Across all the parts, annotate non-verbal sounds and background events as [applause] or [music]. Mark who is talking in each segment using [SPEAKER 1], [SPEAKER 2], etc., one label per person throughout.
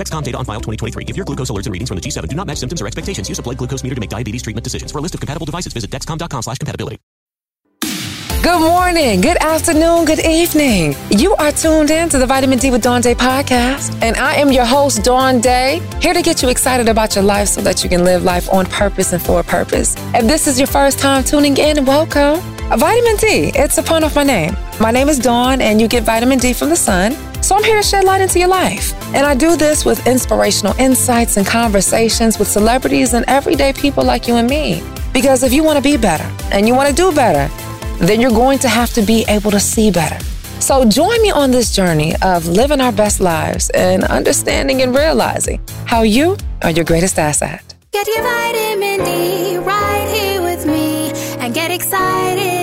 [SPEAKER 1] Dexcom data on file 2023. If your glucose alerts and readings from the G7 do not match symptoms or expectations, use a blood glucose meter to make diabetes treatment decisions. For a list of compatible devices, visit dexcom.com slash compatibility.
[SPEAKER 2] Good morning, good afternoon, good evening. You are tuned in to the Vitamin D with Dawn Day podcast, and I am your host, Dawn Day, here to get you excited about your life so that you can live life on purpose and for a purpose. If this is your first time tuning in, welcome. Vitamin D, it's a pun of my name. My name is Dawn, and you get vitamin D from the sun. So I'm here to shed light into your life. And I do this with inspirational insights and conversations with celebrities and everyday people like you and me. Because if you want to be better and you want to do better, then you're going to have to be able to see better. So join me on this journey of living our best lives and understanding and realizing how you are your greatest asset.
[SPEAKER 3] Get your vitamin D right here with me and get excited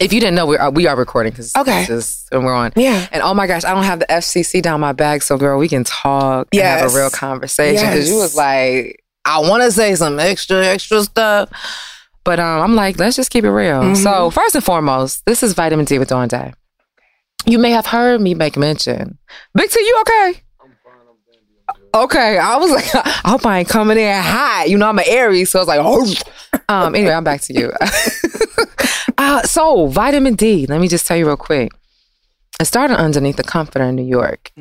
[SPEAKER 2] If you didn't know, we are, we are recording because
[SPEAKER 4] Okay.
[SPEAKER 2] and we're on.
[SPEAKER 4] Yeah.
[SPEAKER 2] And oh my gosh, I don't have the FCC down my bag, so girl, we can talk and have a real conversation. Because you was like, I want to say some extra, extra stuff, but um, I'm like, let's just keep it real.
[SPEAKER 4] Mm-hmm.
[SPEAKER 2] So first and foremost, this is Vitamin D with Dawn Day. You may have heard me make mention. Big T, you okay? Okay, I was like, [laughs] I hope I ain't coming in hot. You know, I'm an Aries, so I was like, oh. Um, anyway, I'm back to you. [laughs] uh, so, vitamin D, let me just tell you real quick. It started underneath the comforter in New York.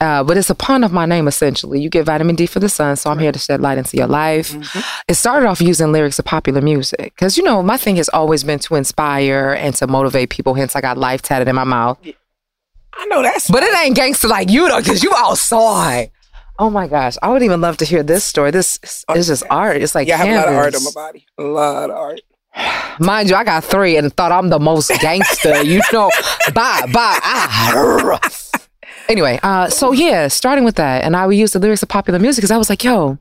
[SPEAKER 2] Uh, but it's a pun of my name, essentially. You get vitamin D for the sun, so I'm here to shed light into your life. It started off using lyrics of popular music. Because, you know, my thing has always been to inspire and to motivate people, hence, I got life tatted in my mouth.
[SPEAKER 4] I know that's
[SPEAKER 2] But it ain't gangster like you though, because you outside. Oh my gosh, I would even love to hear this story. This is just art. It's like
[SPEAKER 4] yeah, I have a lot of art on my body. A lot of art. [sighs]
[SPEAKER 2] Mind you, I got three and thought I'm the most [laughs] gangster. you know, bye bye. Ah. [laughs] Anyway, uh, so yeah, starting with that, and I would use the lyrics of popular music because I was like, yo.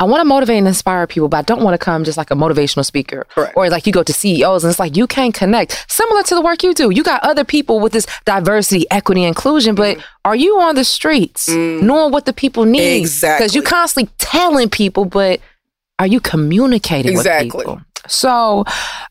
[SPEAKER 2] I want to motivate and inspire people, but I don't want to come just like a motivational speaker.
[SPEAKER 4] Correct.
[SPEAKER 2] Or like you go to CEOs and it's like you can't connect. Similar to the work you do. You got other people with this diversity, equity, inclusion, but are you on the streets knowing what the people need?
[SPEAKER 4] Exactly.
[SPEAKER 2] Because you're constantly telling people, but are you communicating
[SPEAKER 4] Exactly.
[SPEAKER 2] with people? So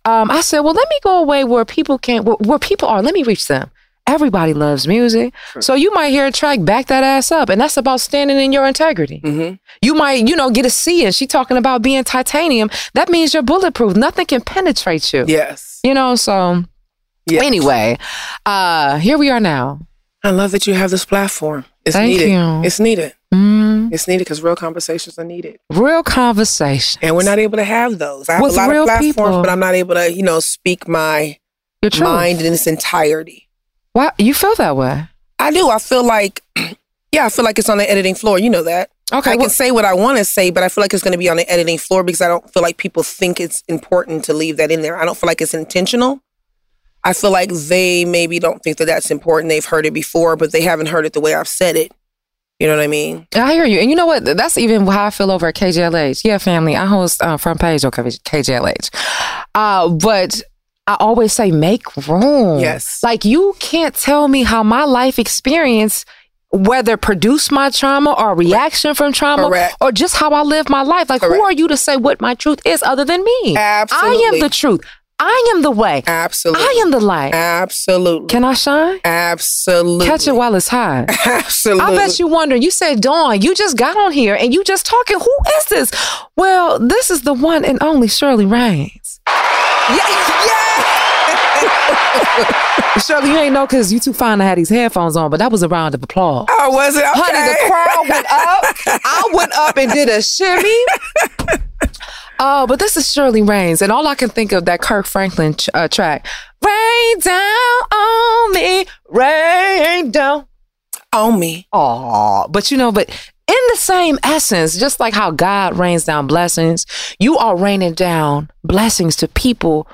[SPEAKER 2] um, I said, well, let me go away where people can, where, where people are. Let me reach them. Everybody loves music. So you might hear a track, back that ass up. And that's about standing in your integrity.
[SPEAKER 4] Mm-hmm.
[SPEAKER 2] You might, you know, get a C and she talking about being titanium. That means you're bulletproof. Nothing can penetrate you.
[SPEAKER 4] Yes.
[SPEAKER 2] You know, so
[SPEAKER 4] yes.
[SPEAKER 2] anyway, uh, here we are now.
[SPEAKER 4] I love that you have this platform. It's
[SPEAKER 2] Thank
[SPEAKER 4] needed.
[SPEAKER 2] you.
[SPEAKER 4] It's needed.
[SPEAKER 2] Mm,
[SPEAKER 4] It's needed because real conversations are needed.
[SPEAKER 2] real conversation.
[SPEAKER 4] And we're not able to have those. I have
[SPEAKER 2] With
[SPEAKER 4] a lot
[SPEAKER 2] real
[SPEAKER 4] of platforms,
[SPEAKER 2] people.
[SPEAKER 4] but I'm not able to, you know, speak my mind in its entirety.
[SPEAKER 2] Why you feel that way?
[SPEAKER 4] I do. I feel like, [clears throat] yeah, I feel like it's on the editing floor. You know that.
[SPEAKER 2] Okay.
[SPEAKER 4] I
[SPEAKER 2] well-
[SPEAKER 4] can say what I want to say, but I feel like it's going to be on the editing floor because I don't feel like people think it's important to leave that in there. I don't feel like it's intentional. I feel like they maybe don't think that that's important. They've heard it before, but they haven't heard it the way I've said it. You know what I mean?
[SPEAKER 2] I hear you. And you know what? That's even how I feel over at KJLH. Yeah, family. I host uh, front page on KJLH. Uh, but I always say make room.
[SPEAKER 4] Yes.
[SPEAKER 2] Like you can't tell me how my life experience whether produced my trauma or reaction from trauma
[SPEAKER 4] Correct.
[SPEAKER 2] or just how I live my life. Like who are you to say what my truth is other than me? Absolutely. I am the truth. I am the way.
[SPEAKER 4] Absolutely.
[SPEAKER 2] I am the light.
[SPEAKER 4] Absolutely.
[SPEAKER 2] Can I shine?
[SPEAKER 4] Absolutely.
[SPEAKER 2] Catch it while it's high. [laughs]
[SPEAKER 4] Absolutely.
[SPEAKER 2] I bet you wondering. You said, Dawn, you just got on here and you just talking. Who is this? Well, this is the one and only Shirley Raines. Shirley, you ain't know because you too fine to have these headphones on, but that was a round of applause.
[SPEAKER 4] Oh, was it? Okay.
[SPEAKER 2] Honey, the crowd went up. I went up and did a shimmy. Oh, but this is Shirley Raines, and all I can think of that Kirk Franklin ch- uh, track. Rain down on me, rain down
[SPEAKER 4] on me.
[SPEAKER 2] Oh, but you know, but in the same essence, just like how God rains down blessings, you are raining down blessings to people.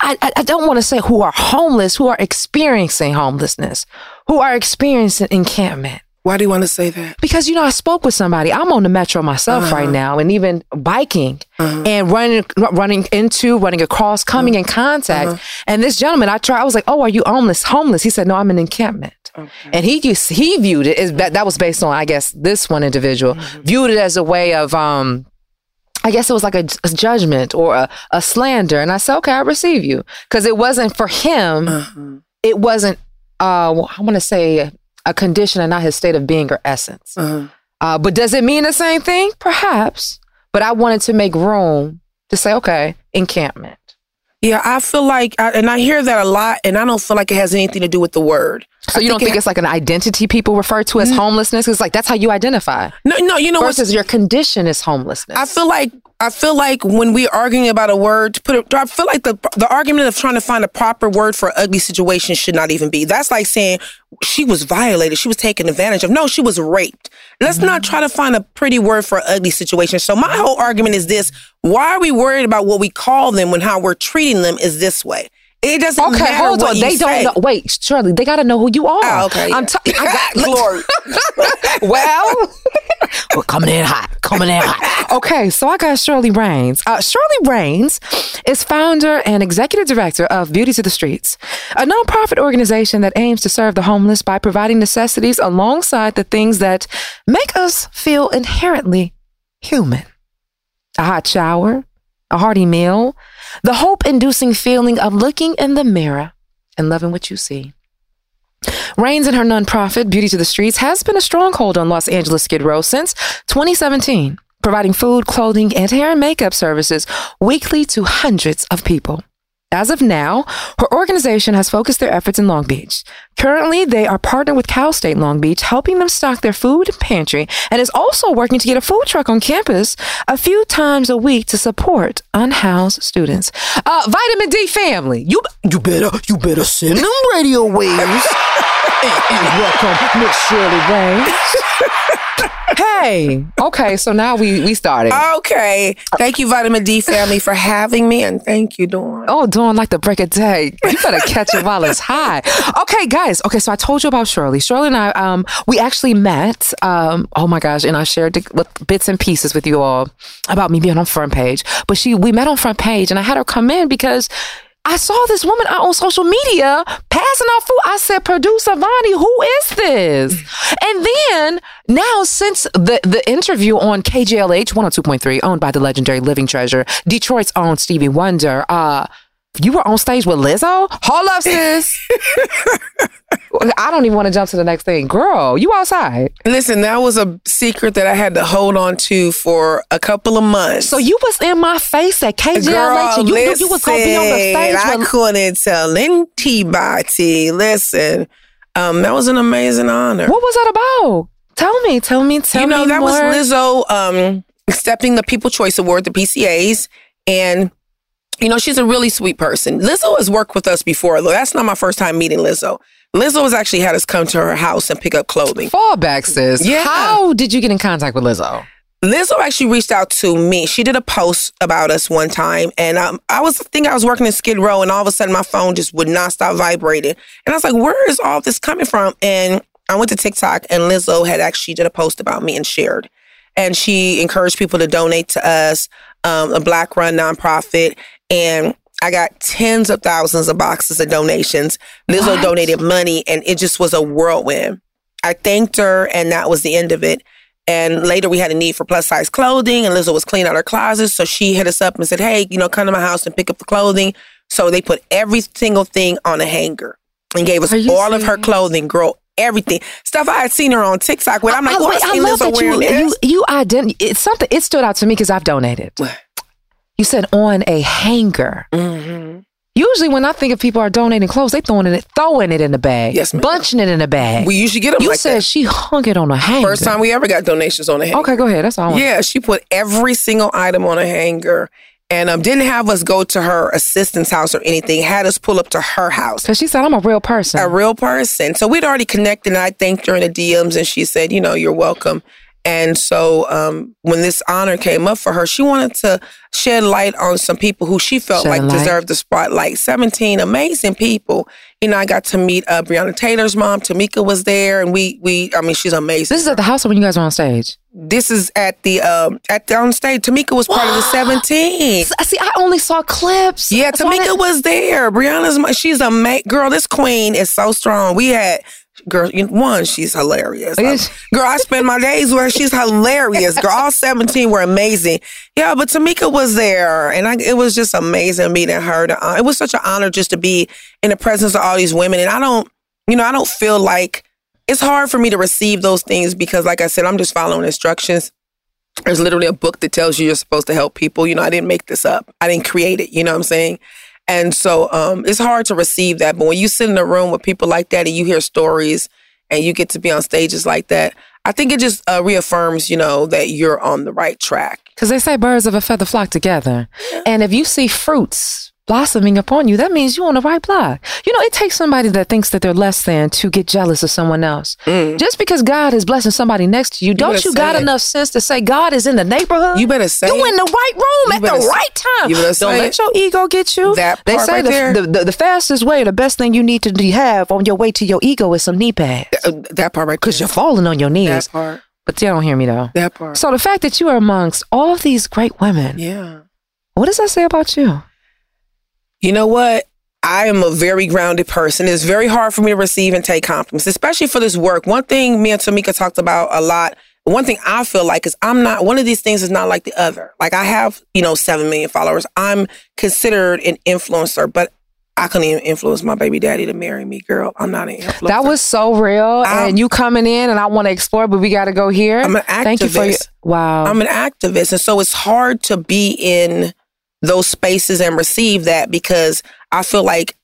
[SPEAKER 2] I, I, don't want to say who are homeless, who are experiencing homelessness, who are experiencing encampment,
[SPEAKER 4] Why do you want to say that?
[SPEAKER 2] Because you know, I spoke with somebody. I'm on the metro myself
[SPEAKER 4] Uh-huh.
[SPEAKER 2] right now, and even biking and running, running into, running across, coming in contact.
[SPEAKER 4] Uh-huh.
[SPEAKER 2] And this gentleman, I tried. I was like, "Oh, are you homeless?" Homeless? He said, "No, I'm in encampment." And he used, he viewed it as that, that was based on, I guess, this one individual
[SPEAKER 4] Mm-hmm.
[SPEAKER 2] viewed it as a way of, um, I guess it was like a, a judgment or a, a slander. And I said, "Okay, I receive you," because it wasn't for him.
[SPEAKER 4] Uh-huh.
[SPEAKER 2] It wasn't. Uh, I want to say a condition and not his state of being or essence.
[SPEAKER 4] Uh-huh.
[SPEAKER 2] Uh, but does it mean the same thing? Perhaps. But I wanted to make room to say, okay, encampment.
[SPEAKER 4] Yeah, I feel like, I, and I hear that a lot, and I don't feel like it has anything to do with the word.
[SPEAKER 2] So you don't think it's like an identity people refer to as homelessness? It's like that's how you identify.
[SPEAKER 4] No, no, you know what?
[SPEAKER 2] Versus your condition is homelessness.
[SPEAKER 4] I feel like I feel like when we're arguing about a word, to put it, I feel like the the argument of trying to find a proper word for ugly situation should not even be. That's like saying she was violated, she was taken advantage of. No, she was raped. Let's mm-hmm. not try to find a pretty word for ugly situation. So my whole argument is this: Why are we worried about what we call them when how we're treating them is this way? It doesn't
[SPEAKER 2] Okay,
[SPEAKER 4] matter
[SPEAKER 2] hold on. They
[SPEAKER 4] say.
[SPEAKER 2] don't know. Wait, Shirley, they got to know who you are.
[SPEAKER 4] Oh, okay,
[SPEAKER 2] I'm t- I got [laughs]
[SPEAKER 4] Glory. [laughs]
[SPEAKER 2] well, [laughs] we're coming in hot, coming in hot. Okay, so I got Shirley Raines. Uh, Shirley Raines is founder and executive director of Beauty to the Streets, a nonprofit organization that aims to serve the homeless by providing necessities alongside the things that make us feel inherently human. A hot shower, a hearty meal, the hope inducing feeling of looking in the mirror and loving what you see. Raines and her nonprofit, Beauty to the Streets, has been a stronghold on Los Angeles Skid Row since 2017, providing food, clothing, and hair and makeup services weekly to hundreds of people. As of now, her organization has focused their efforts in Long Beach. Currently, they are partnered with Cal State Long Beach, helping them stock their food pantry, and is also working to get a food truck on campus a few times a week to support unhoused students. Uh, Vitamin D family, you you better you better send them radio waves. [laughs] and, and welcome Miss Shirley Rain. [laughs] hey, okay, so now we we started.
[SPEAKER 4] Okay. Thank you, Vitamin D family, for having me, and thank you, Dawn.
[SPEAKER 2] Oh, Dawn, like the break of day. You better catch it while it's high. Okay, guys. Okay, so I told you about Shirley. Shirley and I, um, we actually met. Um, oh my gosh, and I shared the, with bits and pieces with you all about me being on front page. But she, we met on front page, and I had her come in because. I saw this woman on social media passing out food. I said, producer Vonnie, who is this? And then now, since the, the interview on KJLH 102.3, owned by the legendary Living Treasure, Detroit's own Stevie Wonder, uh, you were on stage with Lizzo? Hold up, sis. [laughs] I don't even want to jump to the next thing. Girl, you outside.
[SPEAKER 4] Listen, that was a secret that I had to hold on to for a couple of months.
[SPEAKER 2] So you was in my face at KJLH
[SPEAKER 4] Girl,
[SPEAKER 2] and you
[SPEAKER 4] listen,
[SPEAKER 2] knew you was going to be on the stage
[SPEAKER 4] I
[SPEAKER 2] with
[SPEAKER 4] couldn't tell anybody. Listen, um, that was an amazing honor.
[SPEAKER 2] What was that about? Tell me, tell me, tell me.
[SPEAKER 4] you know, that
[SPEAKER 2] more.
[SPEAKER 4] was Lizzo um, accepting the People Choice Award, the PCAs, and you know she's a really sweet person. Lizzo has worked with us before, though. That's not my first time meeting Lizzo. Lizzo has actually had us come to her house and pick up clothing.
[SPEAKER 2] Fall back, sis.
[SPEAKER 4] Yeah.
[SPEAKER 2] How did you get in contact with Lizzo?
[SPEAKER 4] Lizzo actually reached out to me. She did a post about us one time, and um, I was I think I was working in Skid Row, and all of a sudden my phone just would not stop vibrating, and I was like, "Where is all this coming from?" And I went to TikTok, and Lizzo had actually did a post about me and shared, and she encouraged people to donate to us, um, a Black run nonprofit, and I got tens of thousands of boxes of donations. Lizzo
[SPEAKER 2] What?
[SPEAKER 4] donated money, and it just was a whirlwind. I thanked her, and that was the end of it. And later we had a need for plus size clothing, and Lizzo was cleaning out her closet. So she hit us up and said, Hey, you know, come to my house and pick up the clothing. So they put every single thing on a hanger and gave us all of her clothing, girl, everything. Stuff I had seen her on TikTok with. I'm like,
[SPEAKER 2] I,
[SPEAKER 4] oh,
[SPEAKER 2] wait,
[SPEAKER 4] I
[SPEAKER 2] I love
[SPEAKER 4] Lizzo
[SPEAKER 2] that you, you you ident- It's something. It stood out to me because I've donated. You said on a hanger.
[SPEAKER 4] Mhm.
[SPEAKER 2] Usually, when I think of people are donating clothes, they throwing it, throwing it in the bag,
[SPEAKER 4] Yes, ma'am.
[SPEAKER 2] bunching it in the bag.
[SPEAKER 4] We usually get them
[SPEAKER 2] you
[SPEAKER 4] like
[SPEAKER 2] said
[SPEAKER 4] that.
[SPEAKER 2] she hung it on a hanger.
[SPEAKER 4] First time we ever got donations on a hanger.
[SPEAKER 2] Okay, go ahead. That's all. I.
[SPEAKER 4] Yeah, she put every single item on a hanger and um, didn't have us go to her assistant's house or anything. Had us pull up to her house.
[SPEAKER 2] Because she said I'm a real person.
[SPEAKER 4] a real person. So we'd already connected, and I thanked her in the DMs, and she said, "You know, you're welcome." And so um, when this honor came up for her, she wanted to shed light on some people who she felt
[SPEAKER 2] Shed
[SPEAKER 4] like
[SPEAKER 2] light.
[SPEAKER 4] deserved the spotlight. 17 amazing people. You know, I got to meet uh, Breonna Taylor's mom. Tamika was there, and we, we I mean, she's amazing.
[SPEAKER 2] This is at the house when you guys were on stage?
[SPEAKER 4] This is at the, um, at the on stage. Tamika was part of the [gasps] 17.
[SPEAKER 2] I see. I only saw clips.
[SPEAKER 4] Yeah, Tamika was there. Breonna's, she's a ma- girl. This queen is so strong. We had, girl, one, she's hilarious.
[SPEAKER 2] Is- [laughs]
[SPEAKER 4] girl, I spend my days with her. She's hilarious. Girl, all 17 were amazing. Yeah, but Tamika was there, and I, it was just amazing meeting her. To, uh, it was such an honor just to be in the presence of all these women. And I don't, you know, I don't feel like it's hard for me to receive those things because, like I said, I'm just following instructions. There's literally a book that tells you you're supposed to help people. You know, I didn't make this up. I didn't create it. You know what I'm saying? And so um, it's hard to receive that. But when you sit in a room with people like that and you hear stories and you get to be on stages like that, I think it just uh, reaffirms, you know, that you're on the right track.
[SPEAKER 2] Because they say birds of a feather flock together. And if you see fruits blossoming upon you, that means you're on the right block. You know, it takes somebody that thinks that they're less than to get jealous of someone else. Just because God is blessing somebody next to you, don't
[SPEAKER 4] Mm.
[SPEAKER 2] you got
[SPEAKER 4] it.
[SPEAKER 2] enough sense to say God is in the neighborhood?
[SPEAKER 4] You better say
[SPEAKER 2] You in the right room at the
[SPEAKER 4] say-
[SPEAKER 2] right time.
[SPEAKER 4] you better
[SPEAKER 2] Don't let
[SPEAKER 4] it.
[SPEAKER 2] your ego get you.
[SPEAKER 4] That
[SPEAKER 2] they
[SPEAKER 4] part
[SPEAKER 2] say
[SPEAKER 4] right
[SPEAKER 2] the,
[SPEAKER 4] there.
[SPEAKER 2] the, the, the fastest way, the best thing you need to have on your way to your ego is some knee pads.
[SPEAKER 4] Uh, that part right
[SPEAKER 2] Because you're falling on your knees.
[SPEAKER 4] That part.
[SPEAKER 2] But you don't hear me though.
[SPEAKER 4] That part.
[SPEAKER 2] So the fact that you are amongst all these great women,
[SPEAKER 4] yeah.
[SPEAKER 2] what does that say about you?
[SPEAKER 4] You know what? I am a very grounded person. It's very hard for me to receive and take compliments, especially for this work. One thing me and Tamika talked about a lot. One thing I feel like is I'm not one of these things is not like the other. Like I have, you know, seven million followers. I'm considered an influencer, but I couldn't even influence my baby daddy to marry me, girl. I'm not an influencer.
[SPEAKER 2] That was so real.
[SPEAKER 4] I'm-
[SPEAKER 2] and you coming in, and I want to explore, but we got to go here.
[SPEAKER 4] I'm an
[SPEAKER 2] Thank you for your.
[SPEAKER 4] activist.
[SPEAKER 2] Wow.
[SPEAKER 4] I'm an activist. And so it's hard to be in those spaces and receive that because I feel like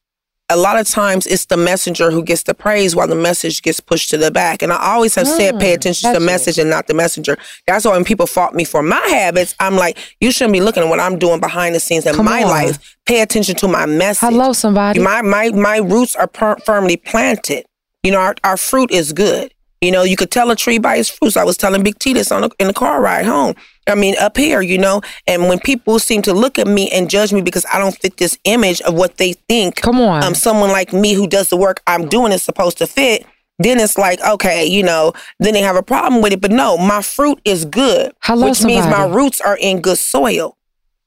[SPEAKER 4] a lot of times it's the messenger who gets the praise while the message gets pushed to the back. And I always have said, pay mm, attention to the message and not the messenger. That's why when people fault me for my habits, I'm like, you shouldn't be looking at what I'm doing behind the scenes in
[SPEAKER 2] Come
[SPEAKER 4] my
[SPEAKER 2] on.
[SPEAKER 4] life. Pay attention to my message.
[SPEAKER 2] Hello, somebody.
[SPEAKER 4] My my my roots are per- firmly planted. You know, our, our fruit is good. You know, you could tell a tree by its fruits. I was telling Big T this on the, in the car ride home. I mean, up here, you know, and when people seem to look at me and judge me because I don't fit this image of what they think,
[SPEAKER 2] Come on.
[SPEAKER 4] um, someone like me who does the work I'm doing is supposed to fit. Then it's like, okay, you know, then they have a problem with it. But no, my fruit is good,
[SPEAKER 2] Hello,
[SPEAKER 4] which means my roots are in good soil.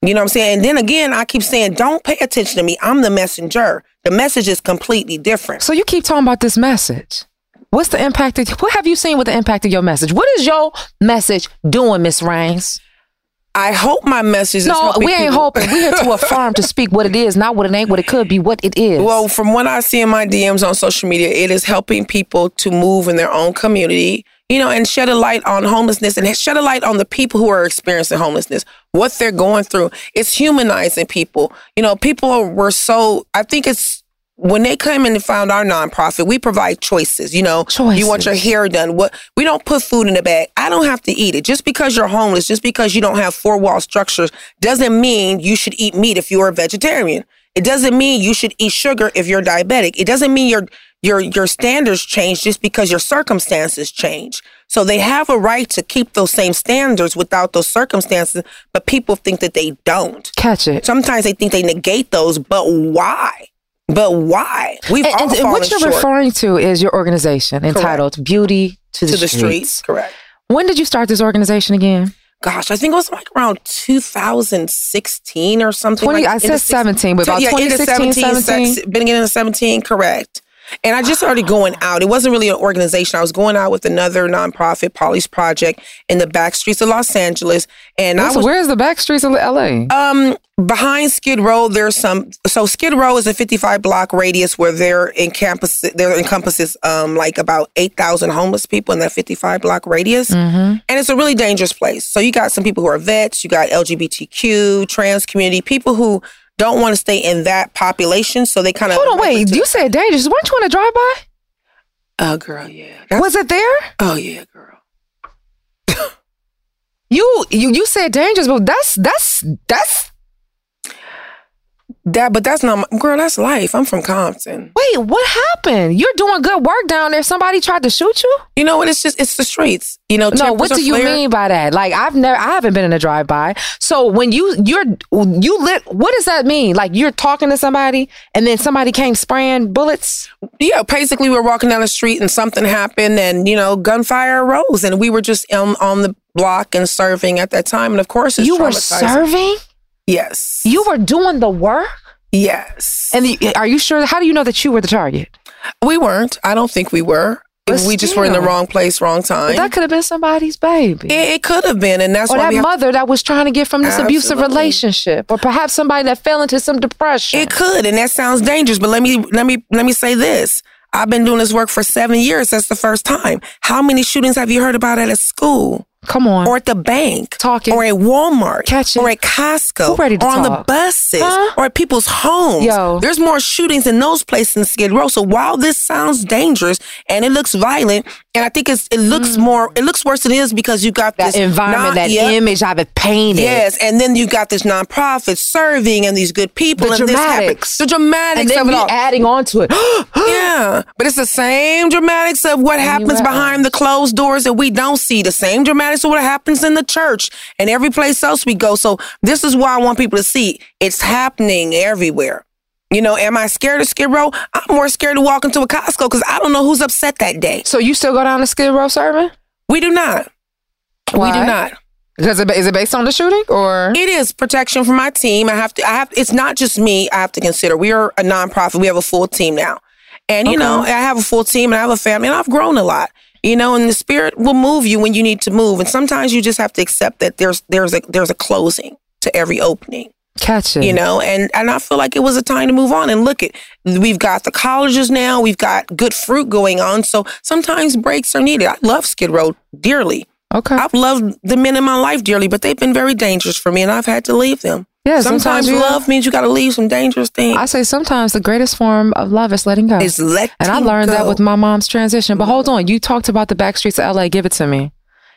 [SPEAKER 4] You know what I'm saying? And then again, I keep saying, don't pay attention to me. I'm the messenger. The message is completely different.
[SPEAKER 2] so you keep talking about this message. What's the impact? Of, what have you seen with the impact of your message? What is your message doing, Miss Raines?
[SPEAKER 4] I hope my message is
[SPEAKER 2] No, we ain't
[SPEAKER 4] people-
[SPEAKER 2] hoping. We're here to [laughs] affirm to speak what it is, not what it ain't, what it could be, what it is.
[SPEAKER 4] Well, from what I see in my DMs on social media, it is helping people to move in their own community, you know, and shed a light on homelessness and shed a light on the people who are experiencing homelessness, what they're going through. It's humanizing people. You know, people were so, I think it's, when they came in and found our nonprofit, we provide choices. You know, you want your hair done. What we don't put food in the bag. I don't have to eat it. Just because you're homeless, just because you don't have four wall structures, doesn't mean you should eat meat if you're a vegetarian. It doesn't mean you should eat sugar if you're diabetic. It doesn't mean your your your standards change just because your circumstances change. So they have a right to keep those same standards without those circumstances, but people think that they don't.
[SPEAKER 2] Catch it.
[SPEAKER 4] Sometimes they think they negate those, but why? But why? We've
[SPEAKER 2] And,
[SPEAKER 4] all
[SPEAKER 2] and what you're
[SPEAKER 4] short
[SPEAKER 2] referring to is your organization entitled Beauty to the,
[SPEAKER 4] to the streets. Correct.
[SPEAKER 2] When did you start this organization again?
[SPEAKER 4] Gosh, I think it was like around 2016 or something.
[SPEAKER 2] 20
[SPEAKER 4] like
[SPEAKER 2] I said
[SPEAKER 4] the
[SPEAKER 2] 17, but about
[SPEAKER 4] yeah, end of
[SPEAKER 2] 2016, 17?
[SPEAKER 4] sex- beginning of 17, correct. And I just started going out. It wasn't really an organization. I was going out with another nonprofit, Polly's Project, in the back streets of Los Angeles. And I was
[SPEAKER 2] where's the back streets of LA?
[SPEAKER 4] um behind Skid Row. There's some. So Skid Row is a 55 block radius where there encompass there encompasses um like about 8,000 homeless people in that 55 block radius, and it's a really dangerous place. So you got some people who are vets, you got LGBTQ, trans community, people who don't want to stay in that population. So they kind of
[SPEAKER 2] Hold on, wait. You said dangerous. Weren't you on a drive by?
[SPEAKER 4] Oh, girl, yeah. That's-
[SPEAKER 2] Was it there?
[SPEAKER 4] oh, yeah, girl. [laughs]
[SPEAKER 2] You you you said dangerous, but that's that's that's
[SPEAKER 4] That, but that's not my girl. That's life. I'm from Compton.
[SPEAKER 2] Wait, what happened? You're doing good work down there. Somebody tried to shoot you?
[SPEAKER 4] You know what? It's just it's the streets. You know.
[SPEAKER 2] No, what do you
[SPEAKER 4] flared.
[SPEAKER 2] mean by that? Like I've never, I haven't been in a drive by. So when you you're you lit, what does that mean? Like you're talking to somebody and then somebody came spraying bullets.
[SPEAKER 4] Yeah, basically, we were walking down the street and something happened, and you know, gunfire arose, and we were just um, on the block and serving at that time, and of course, it's
[SPEAKER 2] you were serving.
[SPEAKER 4] Yes.
[SPEAKER 2] You were doing the work.
[SPEAKER 4] Yes.
[SPEAKER 2] And the, are you sure? How do you know that you were the target?
[SPEAKER 4] we weren't. I don't think we were.
[SPEAKER 2] But
[SPEAKER 4] we just were in the wrong place, wrong time.
[SPEAKER 2] That could have been somebody's baby.
[SPEAKER 4] it, it could have been, and that's
[SPEAKER 2] or that
[SPEAKER 4] we have
[SPEAKER 2] mother that was trying to get from this abusive relationship, or perhaps somebody that fell into some depression.
[SPEAKER 4] It could, and that sounds dangerous. But let me let me let me say this: I've been doing this work for seven years. That's the first time. How many shootings have you heard about at a school,
[SPEAKER 2] Come on,
[SPEAKER 4] or at the bank,
[SPEAKER 2] Talking.
[SPEAKER 4] or at Walmart,
[SPEAKER 2] Catch it.
[SPEAKER 4] or at Costco,
[SPEAKER 2] Who ready to
[SPEAKER 4] or on the buses,
[SPEAKER 2] Huh?
[SPEAKER 4] or at people's homes?
[SPEAKER 2] Yo.
[SPEAKER 4] There's more shootings in those places in Skid Row. So while this sounds dangerous and it looks violent, and I think it's it looks more it looks worse than it is because you got
[SPEAKER 2] Mm. that
[SPEAKER 4] this
[SPEAKER 2] environment,
[SPEAKER 4] non-
[SPEAKER 2] that
[SPEAKER 4] Yep.
[SPEAKER 2] image I've painted.
[SPEAKER 4] Yes, and then you got this nonprofit serving and these good people
[SPEAKER 2] The
[SPEAKER 4] and this happens.
[SPEAKER 2] dramatics.
[SPEAKER 4] The dramatics
[SPEAKER 2] and then
[SPEAKER 4] of it all.
[SPEAKER 2] adding on to it. [gasps]
[SPEAKER 4] yeah, but it's the same dramatics of what happens behind the closed doors that we don't see. The same dramatics of what happens in the church and every place else we go. So this is why I want people to see it's happening everywhere. You know, am I scared of Skid Row? I'm more scared to walk into a Costco because I don't know who's upset that day.
[SPEAKER 2] so you still go down to Skid Row serving?
[SPEAKER 4] We do not.
[SPEAKER 2] Why?
[SPEAKER 4] We do not.
[SPEAKER 2] Because it, is it based on the shooting or?
[SPEAKER 4] It is protection for my team. I have to. I have. It's not just me. I have to consider. We are a nonprofit. We have a full team now, and you know, I have a full team and I have a family, and I've grown a lot. You know, and the spirit will move you when you need to move, and sometimes you just have to accept that there's there's a there's a closing to every opening.
[SPEAKER 2] Catch it.
[SPEAKER 4] You know, and and I feel like it was a time to move on. And look at we've got the colleges now. We've got good fruit going on. So sometimes breaks are needed. I love Skid Row dearly.
[SPEAKER 2] Okay.
[SPEAKER 4] I've loved the men in my life dearly, but they've been very dangerous for me, and I've had to leave them.
[SPEAKER 2] Yeah,
[SPEAKER 4] sometimes,
[SPEAKER 2] sometimes
[SPEAKER 4] love means you got to leave some dangerous things.
[SPEAKER 2] I say sometimes the greatest form of love is letting go.
[SPEAKER 4] Is letting
[SPEAKER 2] and I learned that with my mom's transition. But hold on, you talked about the back streets of LA. Give it to me.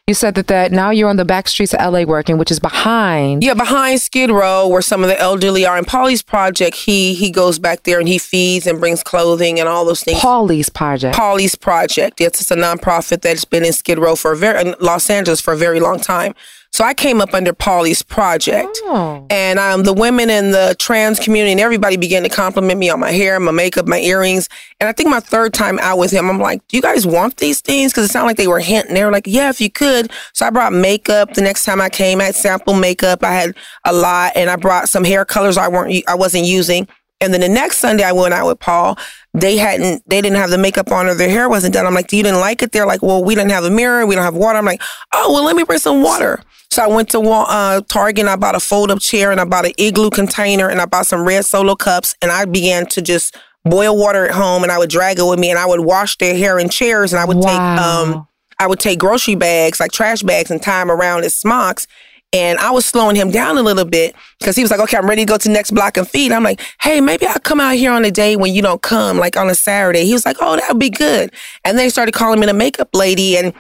[SPEAKER 2] You said that that now you're on the back streets of LA working, which is behind.
[SPEAKER 4] yeah, behind Skid Row, where some of the elderly are. In Polly's project, he he goes back there and he feeds and brings clothing and all those things.
[SPEAKER 2] Paulie's project.
[SPEAKER 4] Polly's Project. Yes, it's a nonprofit that's been in Skid Row for a very in Los Angeles for a very long time. So I came up under Polly's Project,
[SPEAKER 2] Oh.
[SPEAKER 4] and um, the women in the trans community and everybody began to compliment me on my hair, my makeup, my earrings. And I think my third time out with him, I'm like, "Do you guys want these things?" Because it sounded like they were hinting. They were like, "Yeah, if you could." So I brought makeup. The next time I came, I had sample makeup. I had a lot, and I brought some hair colors I weren't I wasn't using. And then the next Sunday I went out with Paul. They hadn't, they didn't have the makeup on or their hair wasn't done. I'm like, you didn't like it? They're like, well, we didn't have a mirror. We don't have water. I'm like, oh, well, let me bring some water. So I went to uh, Target and I bought a fold up chair and I bought an igloo container and I bought some red solo cups and I began to just boil water at home and I would drag it with me and I would wash their hair in chairs and I would take, um, I would take grocery bags, like trash bags, and tie them around his smocks. And I was slowing him down a little bit because he was like, okay, I'm ready to go to the next block and feed. I'm like, hey, maybe I'll come out here on a day when you don't come, like on a Saturday. He was like, oh, that would be good. And they started calling me the makeup lady. And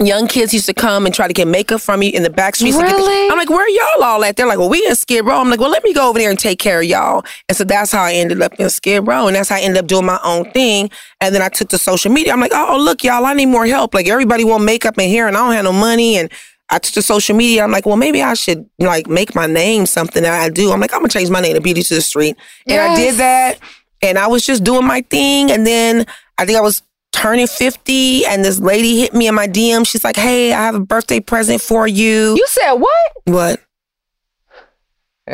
[SPEAKER 4] young kids used to come and try to get makeup from me in the back streets. to get the-
[SPEAKER 2] Really?
[SPEAKER 4] I'm like, where y'all all at? They're like, well, we in Skid Row. I'm like, well, let me go over there and take care of y'all. And so that's how I ended up in Skid Row. And that's how I ended up doing my own thing. And then I took to social media. I'm like, oh, look, y'all, I need more help. Like everybody want makeup and hair and I don't have no money. And I took to social media. I'm like, well, maybe I should like make my name something that I do. I'm like, I'm gonna change my name to Beauty to the Street. And I did that. And I was just doing my thing. And then I think I was turning 50 and this lady hit me in my DM. She's like, hey, I have a birthday present for you.
[SPEAKER 2] You said what?
[SPEAKER 4] What?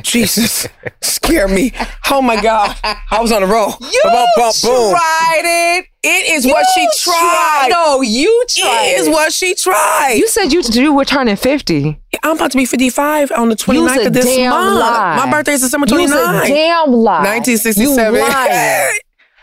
[SPEAKER 4] Jesus, scare me. Oh my God. I was on the roll.
[SPEAKER 2] You
[SPEAKER 4] Bum, bum, boom.
[SPEAKER 2] tried it.
[SPEAKER 4] It is what she
[SPEAKER 2] You
[SPEAKER 4] tried.
[SPEAKER 2] No, you tried
[SPEAKER 4] It is what she tried.
[SPEAKER 2] You said you you were turning fifty.
[SPEAKER 4] I'm about to be 55 on the 29th
[SPEAKER 2] You's a
[SPEAKER 4] of this
[SPEAKER 2] damn
[SPEAKER 4] month.
[SPEAKER 2] lie.
[SPEAKER 4] My birthday is December
[SPEAKER 2] You's
[SPEAKER 4] 29th.
[SPEAKER 2] a damn lie.
[SPEAKER 4] 1967.
[SPEAKER 2] You lying. [laughs]